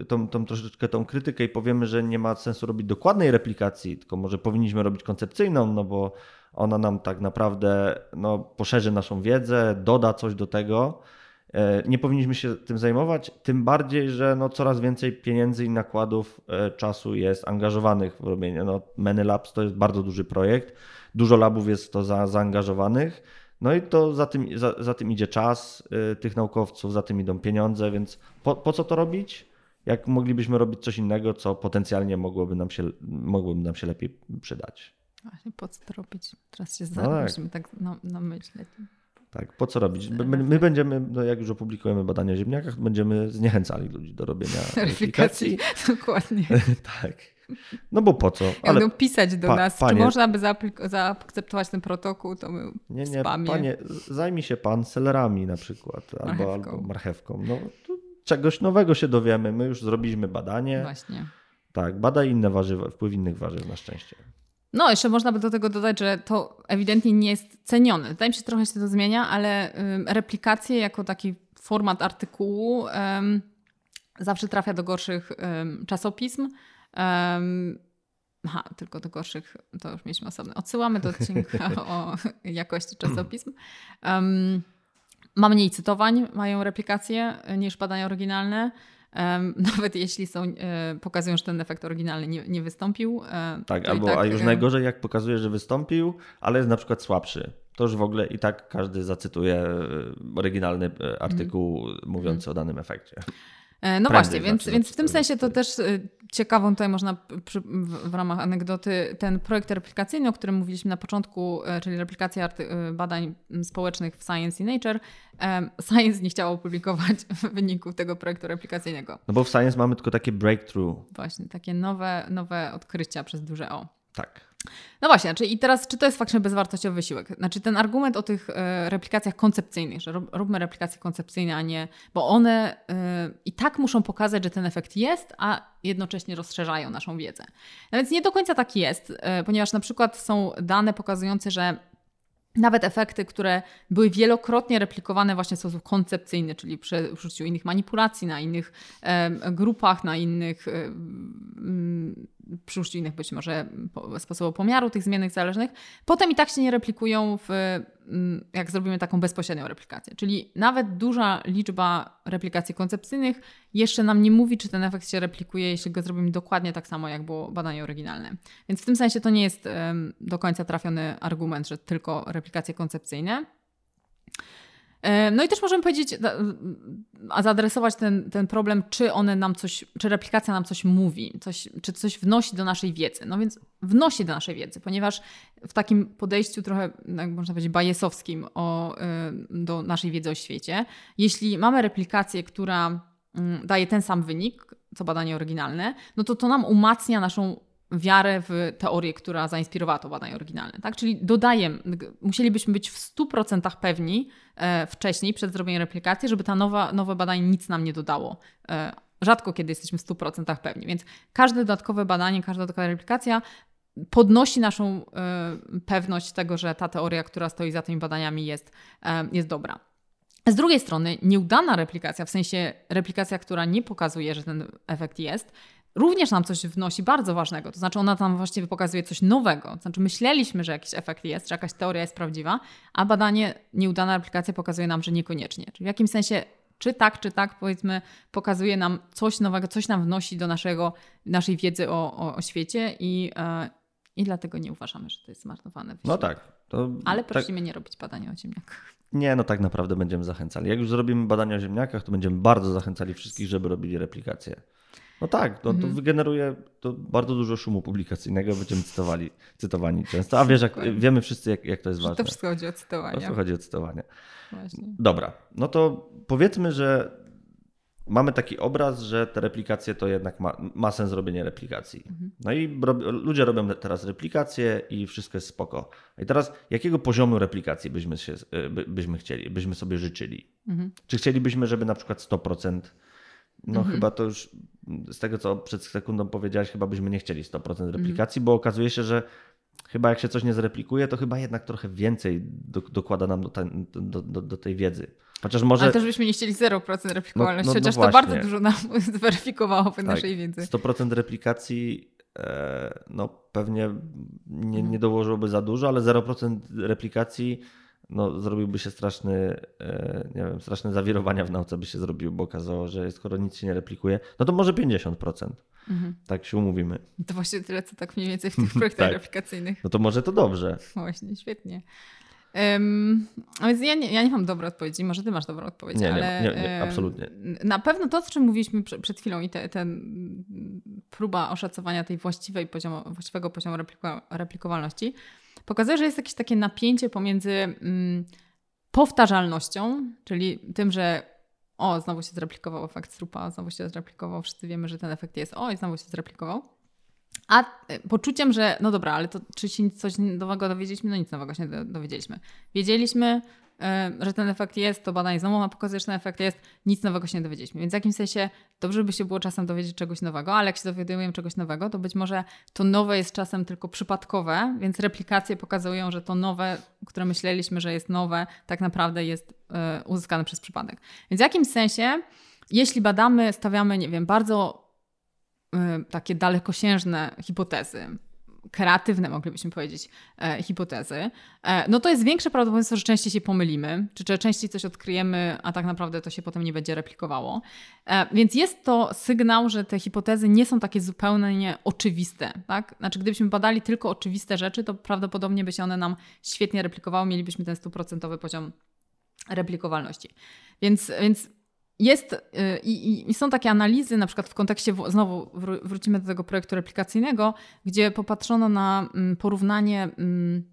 y, tą, tą troszeczkę tą krytykę i powiemy, że nie ma sensu robić dokładnej replikacji, tylko może powinniśmy robić koncepcyjną, no bo ona nam tak naprawdę no, poszerzy naszą wiedzę, doda coś do tego nie powinniśmy się tym zajmować, tym bardziej, że no coraz więcej pieniędzy i nakładów e, czasu jest angażowanych w robienie. No, Many Labs to jest bardzo duży projekt, dużo labów jest w to za, zaangażowanych. No i to za tym, za, za tym idzie czas y, tych naukowców, za tym idą pieniądze, więc po, po co to robić? Jak moglibyśmy robić coś innego, co potencjalnie mogłoby nam się, mogłoby nam się lepiej przydać. Właśnie po co to robić? Teraz się No tak. musimy tak namyśleć. Tak, po co robić? My, my będziemy, no jak już opublikujemy badania o ziemniakach, będziemy zniechęcali ludzi do robienia Weryfikacji. Dokładnie. tak. No bo po co? Jak będą pisać do pa- nas, panie- czy można by zaakceptować ten protokół, to my Nie, nie, spamie. panie, zajmij się pan selerami na przykład, albo, Marchewką. albo marchewką. No, czegoś nowego się dowiemy. My już zrobiliśmy badanie. Właśnie. Tak, badaj inne warzywa, wpływ innych warzyw na szczęście. No, jeszcze można by do tego dodać, że to ewidentnie nie jest cenione. Wydaje mi się, trochę się to zmienia, ale replikacje jako taki format artykułu ym, zawsze trafia do gorszych ym, czasopism. Ym, aha, tylko do gorszych, to już mieliśmy osobny. Odsyłamy do odcinka o jakości czasopism. Ym, ma mniej cytowań, mają replikacje y, niż badania oryginalne. Nawet jeśli są, e, pokazują, że ten efekt oryginalny nie, nie wystąpił. e, Tak, albo a już e, najgorzej, jak pokazuje, że wystąpił, ale jest na przykład słabszy. To już w ogóle i tak każdy zacytuje oryginalny artykuł mówiący o danym efekcie. E, No właśnie, więc, więc w tym sensie to też y, ciekawą tutaj można przy, w, w ramach anegdoty ten projekt replikacyjny, o którym mówiliśmy na początku, e, czyli replikacja y, badań społecznych w Science i Nature. Science nie chciało opublikować wyników tego projektu replikacyjnego. No bo w Science mamy tylko takie breakthrough. Właśnie, takie nowe, nowe odkrycia przez duże O. Tak. No właśnie, czy, i teraz, czy to jest faktycznie bezwartościowy wysiłek? Znaczy ten argument o tych e, replikacjach koncepcyjnych, że róbmy replikacje koncepcyjne, a nie, bo one e, i tak muszą pokazać, że ten efekt jest, a jednocześnie rozszerzają naszą wiedzę. No więc nie do końca tak jest, e, ponieważ na przykład są dane pokazujące, że nawet efekty, które były wielokrotnie replikowane właśnie w sposób koncepcyjny, czyli przy użyciu innych manipulacji, na innych em, grupach, na innych, em, przy użyciu innych być może po- sposobu pomiaru tych zmiennych zależnych, potem i tak się nie replikują, w, jak zrobimy taką bezpośrednią replikację. Czyli nawet duża liczba replikacji koncepcyjnych jeszcze nam nie mówi, czy ten efekt się replikuje, jeśli go zrobimy dokładnie tak samo, jak było badanie oryginalne. Więc w tym sensie to nie jest do końca trafiony argument, że tylko replikacje koncepcyjne. E, No i też możemy powiedzieć, a zaadresować ten, ten problem, czy one nam coś, czy replikacja nam coś mówi, coś, czy coś wnosi do naszej wiedzy. No więc wnosi do naszej wiedzy, ponieważ w takim podejściu trochę, jak można powiedzieć, bajesowskim o, y, do naszej wiedzy o świecie, jeśli mamy replikację, która daje ten sam wynik, co badanie oryginalne, no to to nam umacnia naszą wiarę w teorię, która zainspirowała to badanie oryginalne. Tak? Czyli dodajemy, musielibyśmy być w 100% pewni e, wcześniej, przed zrobieniem replikacji, żeby ta nowa, nowe badanie nic nam nie dodało. E, rzadko kiedy jesteśmy w 100% pewni. Więc każde dodatkowe badanie, każda dodatkowa replikacja podnosi naszą e, pewność tego, że ta teoria, która stoi za tymi badaniami jest, e, jest dobra. Z drugiej strony, nieudana replikacja, w sensie replikacja, która nie pokazuje, że ten efekt jest, również nam coś wnosi bardzo ważnego. To znaczy, ona tam właściwie pokazuje coś nowego. To znaczy, myśleliśmy, że jakiś efekt jest, że jakaś teoria jest prawdziwa, a badanie, nieudana replikacja pokazuje nam, że niekoniecznie. Czyli w jakim sensie, czy tak, czy tak, powiedzmy, pokazuje nam coś nowego, coś nam wnosi do naszego, naszej wiedzy o, o, o świecie i, e, i dlatego nie uważamy, że to jest zmarnowane. No wysiłek. tak. To Ale tak, prosimy nie robić badania o ziemniakach. Nie, no tak naprawdę będziemy zachęcali. Jak już zrobimy badania o ziemniakach, to będziemy bardzo zachęcali wszystkich, żeby robili replikację. No tak, no, to Mhm. wygeneruje to bardzo dużo szumu publikacyjnego, będziemy cytowali, cytowani często. A wiesz, jak, wiemy wszyscy, jak, jak to jest Że ważne. to wszystko chodzi o cytowanie. prostu chodzi o cytowanie. Właśnie. Dobra, no to powiedzmy, że mamy taki obraz, że te replikacje to jednak ma, ma sens robienie replikacji. Mhm. No i rob, ludzie robią teraz replikacje i wszystko jest spoko. I teraz jakiego poziomu replikacji byśmy, się, by, byśmy chcieli, byśmy sobie życzyli? Mhm. Czy chcielibyśmy, żeby na przykład 100%, no Mhm. chyba to już z tego, co przed sekundą powiedziałeś, chyba byśmy nie chcieli 100% Mhm. replikacji, bo okazuje się, że chyba jak się coś nie zreplikuje, to chyba jednak trochę więcej do, dokłada nam do, do, do, do tej wiedzy. Chociaż może Ale też byśmy nie chcieli 0% replikowalności, No- no- no chociaż to właśnie. bardzo dużo nam zweryfikowałoby Tak. naszej wiedzy. 100% replikacji e, no pewnie nie, Mhm. nie dołożyłoby za dużo, ale 0% replikacji no, zrobiłby się straszny, e, nie wiem, straszne zawirowania w nauce by się zrobiły, bo okazało, że skoro nic się nie replikuje, no to może 50%. Mhm. Tak się umówimy. To właśnie tyle, co tak mniej więcej w tych projektach Tak. replikacyjnych. No to może to dobrze. Właśnie, świetnie. Um, więc ja nie, ja nie mam dobrej odpowiedzi, może ty masz dobrą odpowiedź, nie, ale nie, nie, nie, absolutnie. Na pewno to, o czym mówiliśmy przed, chwilą i te, ten próba oszacowania tej właściwej poziomu, właściwego poziomu repliko, replikowalności pokazuje, że jest jakieś takie napięcie pomiędzy mm, powtarzalnością, czyli tym, że o, znowu się zreplikował efekt strupa, znowu się zreplikował, wszyscy wiemy, że ten efekt jest o i znowu się zreplikował a e, poczuciem, że no dobra, ale to czy się coś nowego dowiedzieliśmy? No nic nowego się dowiedzieliśmy. Wiedzieliśmy, że ten efekt jest, to badanie znowu ma pokazać, że ten efekt jest, nic nowego się nie dowiedzieliśmy. Więc w jakimś sensie dobrze by się było czasem dowiedzieć czegoś nowego, ale jak się dowiadujemy czegoś nowego, to być może to nowe jest czasem tylko przypadkowe, więc replikacje pokazują, że to nowe, które myśleliśmy, że jest nowe, tak naprawdę jest e, uzyskane przez przypadek. Więc w jakimś sensie, jeśli badamy, stawiamy, nie wiem, bardzo Y, takie dalekosiężne hipotezy, kreatywne moglibyśmy powiedzieć e, hipotezy, e, no to jest większe prawdopodobieństwo, że częściej się pomylimy, czy, czy częściej coś odkryjemy, a tak naprawdę to się potem nie będzie replikowało. E, więc jest to sygnał, że te hipotezy nie są takie zupełnie oczywiste. Tak? Znaczy, gdybyśmy badali tylko oczywiste rzeczy, to prawdopodobnie by się one nam świetnie replikowały, mielibyśmy ten stuprocentowy poziom replikowalności. Więc, więc jest y, i, i, są takie analizy, na przykład w kontekście, znowu wrócimy do tego projektu replikacyjnego, gdzie popatrzono na mm, porównanie mm,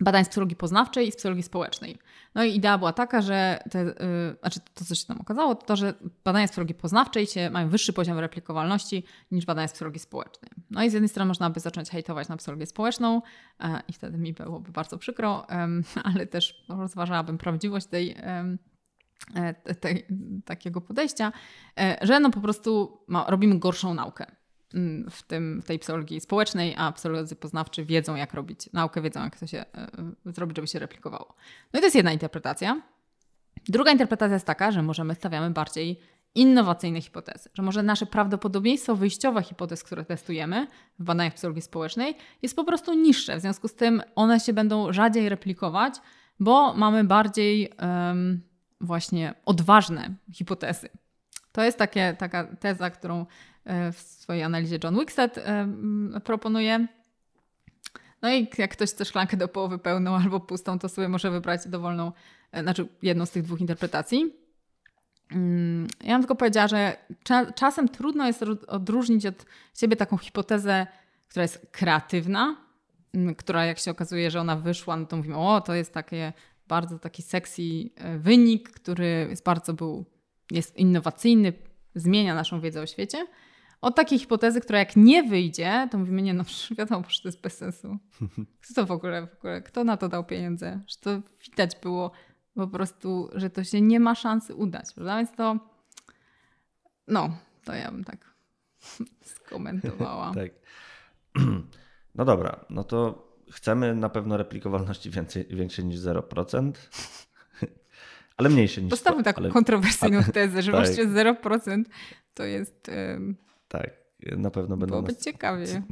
badań z psychologii poznawczej i z psychologii społecznej. No i idea była taka, że te, yy, znaczy to, co się tam okazało, to to, że badania z psychologii poznawczej się, mają wyższy poziom replikowalności niż badania z psychologii społecznej. No i z jednej strony można by zacząć hejtować na psychologię społeczną yy, i wtedy mi byłoby bardzo przykro, ale też rozważałabym prawdziwość tej E, takiego podejścia, e, że no po prostu ma, robimy gorszą naukę mm, w, tym, w tej psychologii społecznej, a psycholodzy poznawczy wiedzą, jak robić naukę, wiedzą, jak to się e, zrobić, żeby się replikowało. No i to jest jedna interpretacja. Druga interpretacja jest taka, że możemy stawiamy bardziej innowacyjne hipotezy, że może nasze prawdopodobieństwo wyjściowe hipotez, które testujemy w badaniach psychologii społecznej, jest po prostu niższe. W związku z tym one się będą rzadziej replikować, bo mamy bardziej. Właśnie odważne hipotezy. To jest takie, taka teza, którą e, w swojej analizie John Wickstead e, proponuje. No i jak ktoś chce szklankę do połowy pełną albo pustą, to sobie może wybrać dowolną, e, znaczy jedną z tych dwóch interpretacji. Mm, ja bym tylko powiedziała, że cza czasem trudno jest odróżnić od siebie taką hipotezę, która jest kreatywna, która jak się okazuje, że ona wyszła, no to mówimy, o, to jest takie bardzo taki sexy e, wynik, który jest bardzo był, jest innowacyjny, zmienia naszą wiedzę o świecie. Od takiej hipotezy, która jak nie wyjdzie, to mówimy, nie no, wiadomo, że to jest bez sensu. Kto to w ogóle, w ogóle, kto na to dał pieniądze? Że to widać było po prostu, że to się nie ma szansy udać, prawda? Więc to, no, to ja bym tak skomentowała. tak. No dobra, no to chcemy na pewno replikowalności więcej, większej niż 0%, ale mniejsze niż Postawmy taką ale, kontrowersyjną ale, tezę, że tak. właściwie 0% to jest... Um, tak, na pewno będą... Byłoby nas, ciekawie.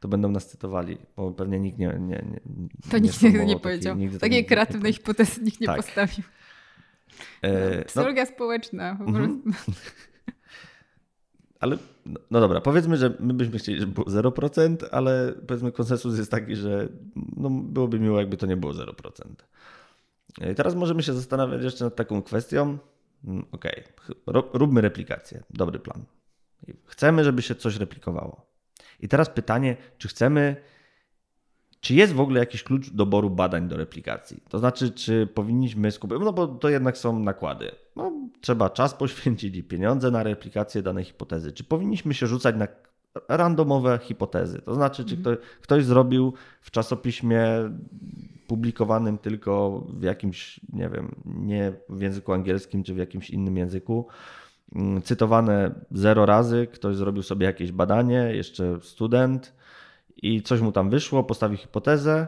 To będą nas cytowali, bo pewnie nikt nie... nie, nie to nikt nie, nie powiedział. Takiej, Takiej kreatywnej nie, hipotezy nikt nie tak. postawił. E, no, psychologia no, społeczna po mm -hmm. Ale no, dobra, powiedzmy, że my byśmy chcieli, żeby było 0%, ale powiedzmy konsensus jest taki, że no, byłoby miło, jakby to nie było 0%. I teraz możemy się zastanawiać jeszcze nad taką kwestią. Mm, okej, okay, róbmy replikację. Dobry plan. Chcemy, żeby się coś replikowało. I teraz pytanie, czy chcemy czy jest w ogóle jakiś klucz doboru badań do replikacji? To znaczy, czy powinniśmy skupić, no bo to jednak są nakłady. No, trzeba czas poświęcić i pieniądze na replikację danej hipotezy. Czy powinniśmy się rzucać na randomowe hipotezy? To znaczy, czy mhm. ktoś, ktoś zrobił w czasopiśmie publikowanym tylko w jakimś, nie wiem, nie w języku angielskim, czy w jakimś innym języku, mm, cytowane zero razy, ktoś zrobił sobie jakieś badanie, jeszcze student, i coś mu tam wyszło, postawił hipotezę,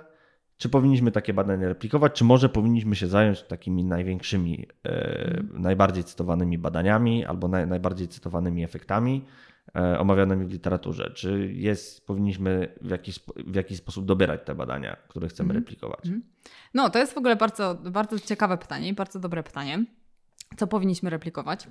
czy powinniśmy takie badania replikować, czy może powinniśmy się zająć takimi największymi, e, najbardziej cytowanymi badaniami albo naj, najbardziej cytowanymi efektami e, omawianymi w literaturze? Czy jest, powinniśmy w jakiś, w jakiś sposób dobierać te badania, które chcemy mm. replikować? Mm. No, to jest w ogóle bardzo, bardzo ciekawe pytanie i bardzo dobre pytanie. Co powinniśmy replikować?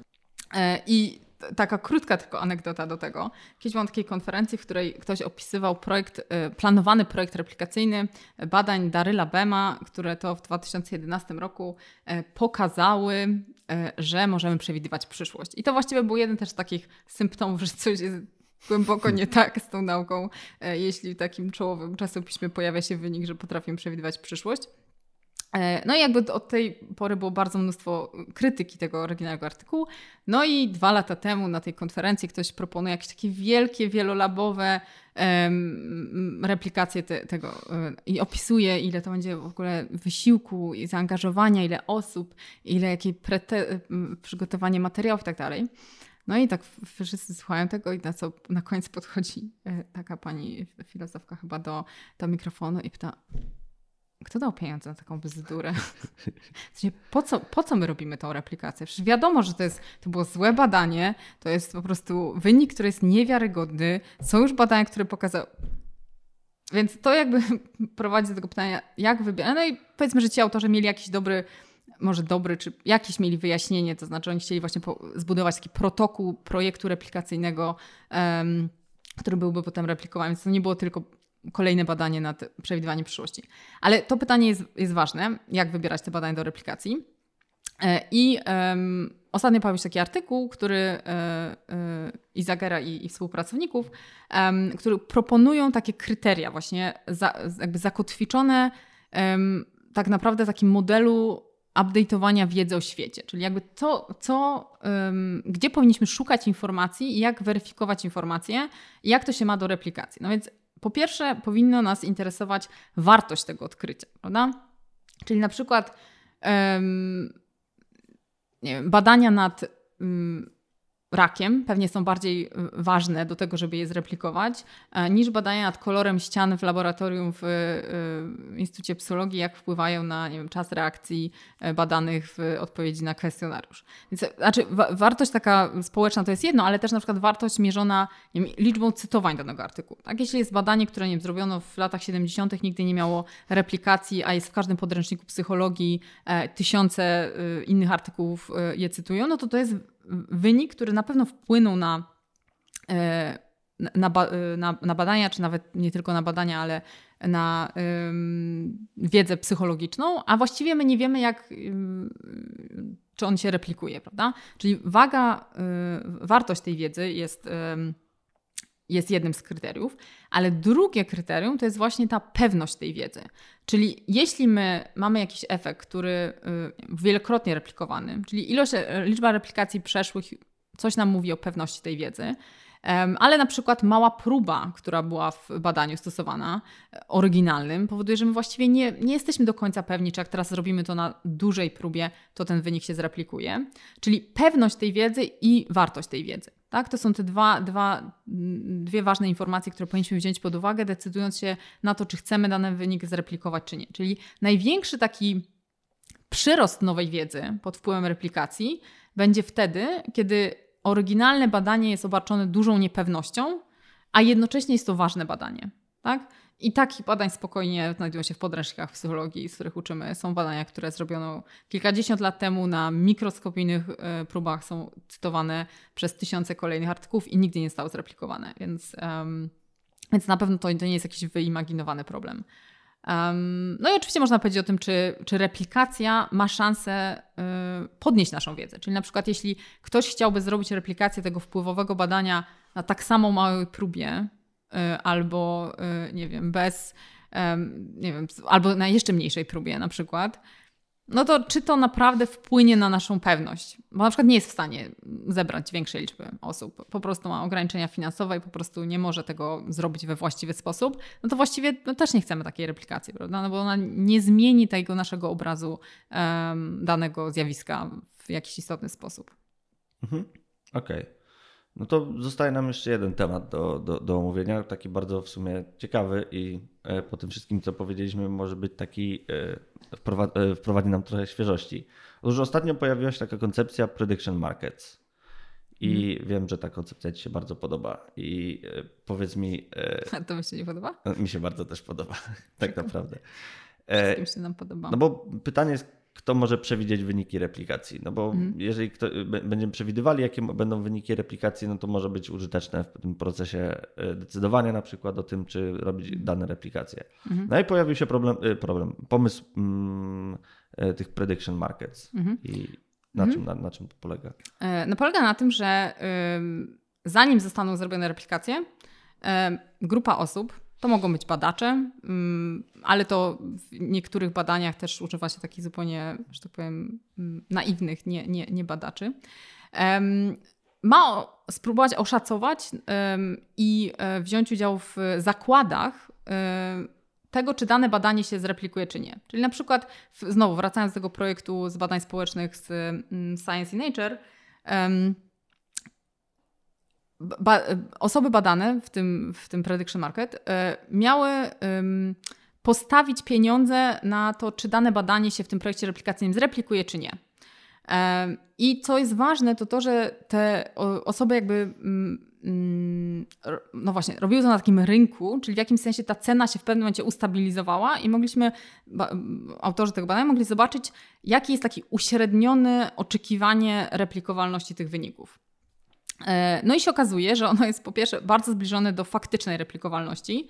E, I taka krótka tylko anegdota do tego. Kiedyś byłam takiej konferencji, w której ktoś opisywał projekt, y, planowany projekt replikacyjny badań Daryla Bema, które to w 2011 roku y, pokazały, że możemy przewidywać przyszłość. I to właściwie był jeden też z takich symptomów, że coś jest głęboko nie tak z tą nauką, jeśli w takim czołowym czasopiśmie pojawia się wynik, że potrafimy przewidywać przyszłość. E, no i jakby od tej pory było bardzo mnóstwo krytyki tego oryginalnego artykułu. No i dwa lata temu na tej konferencji ktoś proponuje jakieś takie wielkie, wielolabowe um, replikacje te, tego um, i opisuje, ile to będzie w ogóle wysiłku i zaangażowania, ile osób, ile jakie prete- przygotowanie materiałów i tak dalej. No i tak wszyscy słuchają tego i na co na końcu podchodzi e, taka pani filozofka chyba do, do mikrofonu i pyta kto dał pieniądze na taką bzdurę? po, co, po co my robimy tą replikację? Przecież wiadomo, że to, jest, to było złe badanie, to jest po prostu wynik, który jest niewiarygodny. Są już badania, które pokazały. Więc to jakby prowadzi do tego pytania, jak wybierać. No i powiedzmy, że ci autorzy mieli jakiś dobry, może dobry, czy jakiś mieli wyjaśnienie, to znaczy oni chcieli właśnie zbudować taki protokół projektu replikacyjnego, um, który byłby potem replikowany. Więc to nie było tylko kolejne badanie nad przewidywaniem przyszłości. Ale to pytanie jest, jest ważne, jak wybierać te badania do replikacji. E, I um, ostatnio pojawił się taki artykuł, który e, e, Izagera i, i współpracowników, um, który proponują takie kryteria właśnie za, jakby zakotwiczone um, tak naprawdę w takim modelu update'owania wiedzy o świecie, czyli jakby to, co, um, gdzie powinniśmy szukać informacji i jak weryfikować informacje jak to się ma do replikacji. No więc po pierwsze, powinno nas interesować wartość tego odkrycia, prawda? Czyli na przykład um, badania nad um, rakiem pewnie są bardziej y, ważne do tego, żeby je zreplikować, e, niż badania nad kolorem ścian w laboratorium w y, Instytucie Psychologii, jak wpływają na nie wiem, czas reakcji e, badanych w odpowiedzi na kwestionariusz. Więc, znaczy, wa wartość taka społeczna to jest jedno, ale też na przykład wartość mierzona wiem, liczbą cytowań danego artykułu. Tak? Jeśli jest badanie, które nie wiem, zrobiono w latach 70., nigdy nie miało replikacji, a jest w każdym podręczniku psychologii, e, tysiące e, innych artykułów e, je cytują, no to to jest wynik, który na pewno wpłynął na, e, na, e, na, na badania, czy nawet nie tylko na badania, ale na wiedzę psychologiczną, a właściwie my nie wiemy, jak, czy on się replikuje, prawda? Czyli waga, um, wartość tej wiedzy jest, jest jednym z kryteriów, ale drugie kryterium to jest właśnie ta pewność tej wiedzy. Czyli jeśli my mamy jakiś efekt, który y, wielokrotnie replikowany, czyli ilość, e, liczba replikacji przeszłych coś nam mówi o pewności tej wiedzy, ale na przykład mała próba, która była w badaniu stosowana, e, oryginalnym, powoduje, że my właściwie nie, nie jesteśmy do końca pewni, czy jak teraz zrobimy to na dużej próbie, to ten wynik się zreplikuje. Czyli pewność tej wiedzy i wartość tej wiedzy. Tak? To są te dwa, dwa, dwie ważne informacje, które powinniśmy wziąć pod uwagę, decydując się na to, czy chcemy dany wynik zreplikować, czy nie. Czyli największy taki przyrost nowej wiedzy pod wpływem replikacji będzie wtedy, kiedy oryginalne badanie jest obarczone dużą niepewnością, a jednocześnie jest to ważne badanie. Tak? I takich badań spokojnie znajdują się w podręcznikach psychologii, z których uczymy. Są badania, które zrobiono kilkadziesiąt lat temu na mikroskopijnych e, próbach, są cytowane przez tysiące kolejnych artykułów i nigdy nie zostały zreplikowane. Więc, um, więc na pewno to, to nie jest jakiś wyimaginowany problem. Um, no i oczywiście można powiedzieć o tym, czy, czy replikacja ma szansę y, podnieść naszą wiedzę. Czyli na przykład jeśli ktoś chciałby zrobić replikację tego wpływowego badania na tak samo małej próbie, albo y, nie wiem, bez, nie wiem, albo na jeszcze mniejszej próbie na przykład, no to czy to naprawdę wpłynie na naszą pewność? Bo na przykład nie jest w stanie zebrać większej liczby osób, po prostu ma ograniczenia finansowe i po prostu nie może tego zrobić we właściwy sposób, no to właściwie no też nie chcemy takiej replikacji, prawda? No bo ona nie zmieni tego naszego obrazu um, danego zjawiska w jakiś istotny sposób. Mhm. Okej. Okay. No to zostaje nam jeszcze jeden temat do, do, do omówienia, taki bardzo w sumie ciekawy i e, po tym wszystkim, co powiedzieliśmy, może być taki, e, e, wprowadzi nam trochę świeżości. Otóż ostatnio pojawiła się taka koncepcja prediction markets i hmm. wiem, że ta koncepcja Ci się bardzo podoba i powiedz mi... A to mi się nie podoba? Mi się bardzo też podoba, tak naprawdę. Wszystkim się nam podoba. No bo pytanie jest kto może przewidzieć wyniki replikacji. No bo mhm. jeżeli kto, będziemy przewidywali, jakie będą wyniki replikacji, no to może być użyteczne w tym procesie e, decydowania na przykład o tym, czy robić mhm. dane replikacje. Mhm. No i pojawił się problem, e, problem pomysł mm, e, tych prediction markets. Mhm. I na, mhm. czym, na, na, czym to polega? No polega na tym, że zanim zostaną zrobione replikacje, grupa osób, to mogą być badacze, mm, ale to w niektórych badaniach też używa się takich zupełnie, że tak powiem, mm, naiwnych, nie, nie, nie badaczy. Ma spróbować oszacować i e, wziąć udział w zakładach e, tego, czy dane badanie się zreplikuje, czy nie. Czyli na przykład, znowu wracając do tego projektu z badań społecznych z mm, Science i Nature, ba osoby badane w tym, w tym prediction market e, miały postawić pieniądze na to, czy dane badanie się w tym projekcie replikacyjnym zreplikuje, czy nie. E, I co jest ważne, to to, że te osoby jakby mm, mm, no właśnie, robiły to na takim rynku, czyli w jakimś sensie ta cena się w pewnym momencie ustabilizowała i mogliśmy, autorzy tego badania mogli zobaczyć, jaki jest taki uśredniony oczekiwanie replikowalności tych wyników. E, no i się okazuje, że ono jest po pierwsze bardzo zbliżone do faktycznej replikowalności.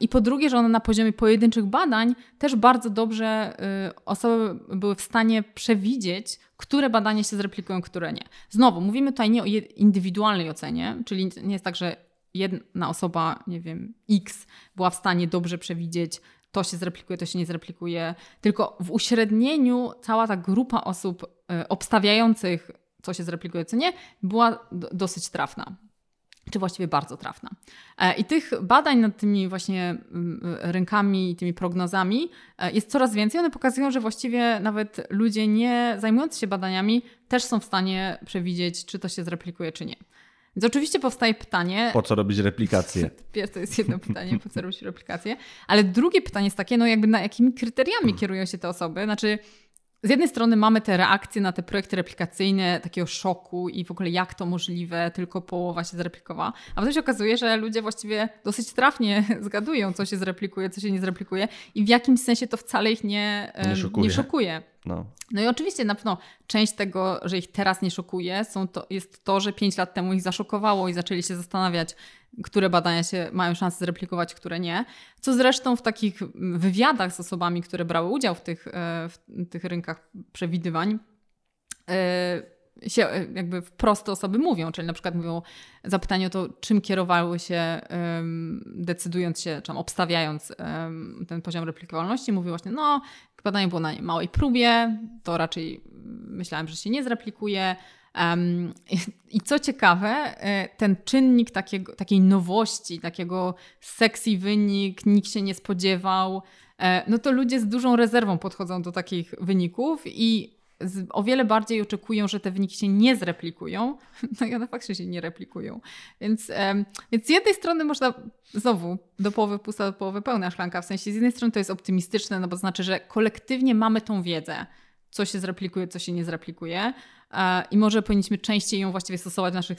I po drugie, że ono na poziomie pojedynczych badań też bardzo dobrze y, osoby były w stanie przewidzieć, które badania się zreplikują, które nie. Znowu, mówimy tutaj nie o indywidualnej ocenie, czyli nie jest tak, że jedna osoba, nie wiem, X była w stanie dobrze przewidzieć, to się zreplikuje, to się nie zreplikuje, tylko w uśrednieniu cała ta grupa osób y, obstawiających co się zreplikuje, co nie, była dosyć trafna. Czy właściwie bardzo trafna. E, I tych badań nad tymi właśnie mm, rynkami i tymi prognozami e, jest coraz więcej. One pokazują, że właściwie nawet ludzie nie zajmujący się badaniami też są w stanie przewidzieć, czy to się zreplikuje, czy nie. Więc oczywiście powstaje pytanie. Po co robić replikację? To jest jedno pytanie, po co robić replikację. Ale drugie pytanie jest takie, no jakby na jakimi kryteriami kierują się te osoby? Znaczy, z jednej strony mamy te reakcje na te projekty replikacyjne, takiego szoku i w ogóle jak to możliwe, tylko połowa się zreplikowała. A potem się okazuje, że ludzie właściwie dosyć trafnie zgadują, co się zreplikuje, co się nie zreplikuje i w jakimś sensie to wcale ich nie, nie szokuje. Nie szokuje. No. no i oczywiście na pewno część tego, że ich teraz nie szokuje, są to, jest to, że 5 lat temu ich zaszokowało i zaczęli się zastanawiać, które badania się mają szansę zreplikować, które nie. Co zresztą w takich wywiadach z osobami, które brały udział w tych, e, w tych rynkach przewidywań, e, się e, jakby wprost osoby mówią, czyli na przykład mówią zapytanie o to, czym kierowały się decydując się, czy obstawiając ten poziom replikowalności, mówią właśnie, no badanie było na małej próbie, to raczej myślałem, że się nie zreplikuje, Um, I co ciekawe, e, ten czynnik takiego, takiej nowości, takiego sexy wynik, nikt się nie spodziewał, e, no to ludzie z dużą rezerwą podchodzą do takich wyników i o wiele bardziej oczekują, że te wyniki się nie zreplikują, no i one faktycznie się nie replikują. Więc, więc z jednej strony można, znowu, do połowy pusta, do połowy pełna szklanka, w sensie z jednej strony to jest optymistyczne, no bo znaczy, że kolektywnie mamy tą wiedzę, co się zreplikuje, co się nie zreplikuje, E, i może powinniśmy częściej ją właściwie stosować w naszych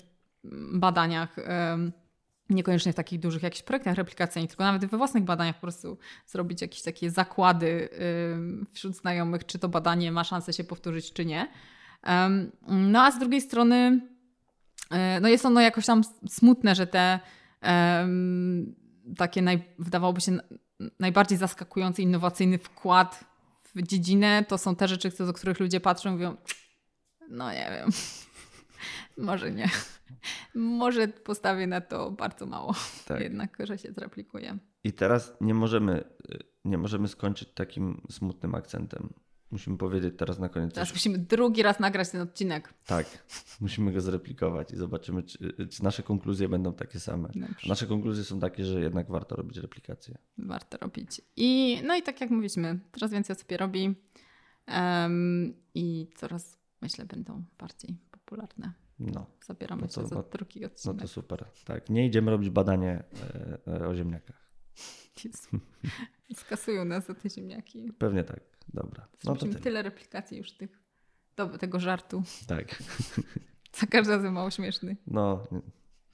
badaniach niekoniecznie w takich dużych jakichś projektach replikacyjnych, tylko nawet we własnych badaniach po prostu zrobić jakieś takie zakłady wśród znajomych, czy to badanie ma szansę się powtórzyć, czy nie. No a z drugiej strony e, no jest ono jakoś tam smutne, że te takie naj, wydawałoby się najbardziej zaskakujący, innowacyjny wkład w dziedzinę to są te rzeczy, do których ludzie patrzą i mówią no nie wiem. Może nie. Może postawię na to bardzo mało. Tak. Jednak, że się zreplikuje. I teraz nie możemy, nie możemy skończyć takim smutnym akcentem. Musimy powiedzieć teraz na koniec. Teraz coś... musimy drugi raz nagrać ten odcinek. Tak, musimy go zreplikować i zobaczymy, czy, czy nasze konkluzje będą takie same. Dobrze. Nasze konkluzje są takie, że jednak warto robić replikację. Warto robić. I no i tak jak mówiliśmy, coraz więcej osób je robi um, i coraz myślę, będą bardziej popularne. No. Zabieramy no to, się za drugi odcinek. No to super. Tak, nie idziemy robić badanie e, e, o ziemniakach. Jezu. Skasują nas za te ziemniaki. Pewnie tak. Dobra. No to tyle. tyle replikacji już tych, do, tego żartu. Tak. za każdym razem mało śmieszny. No,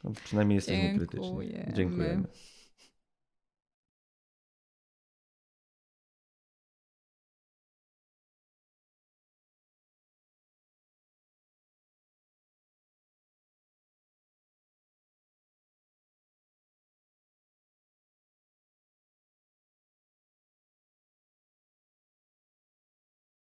no przynajmniej jesteśmy krytyczni. Dziękujemy.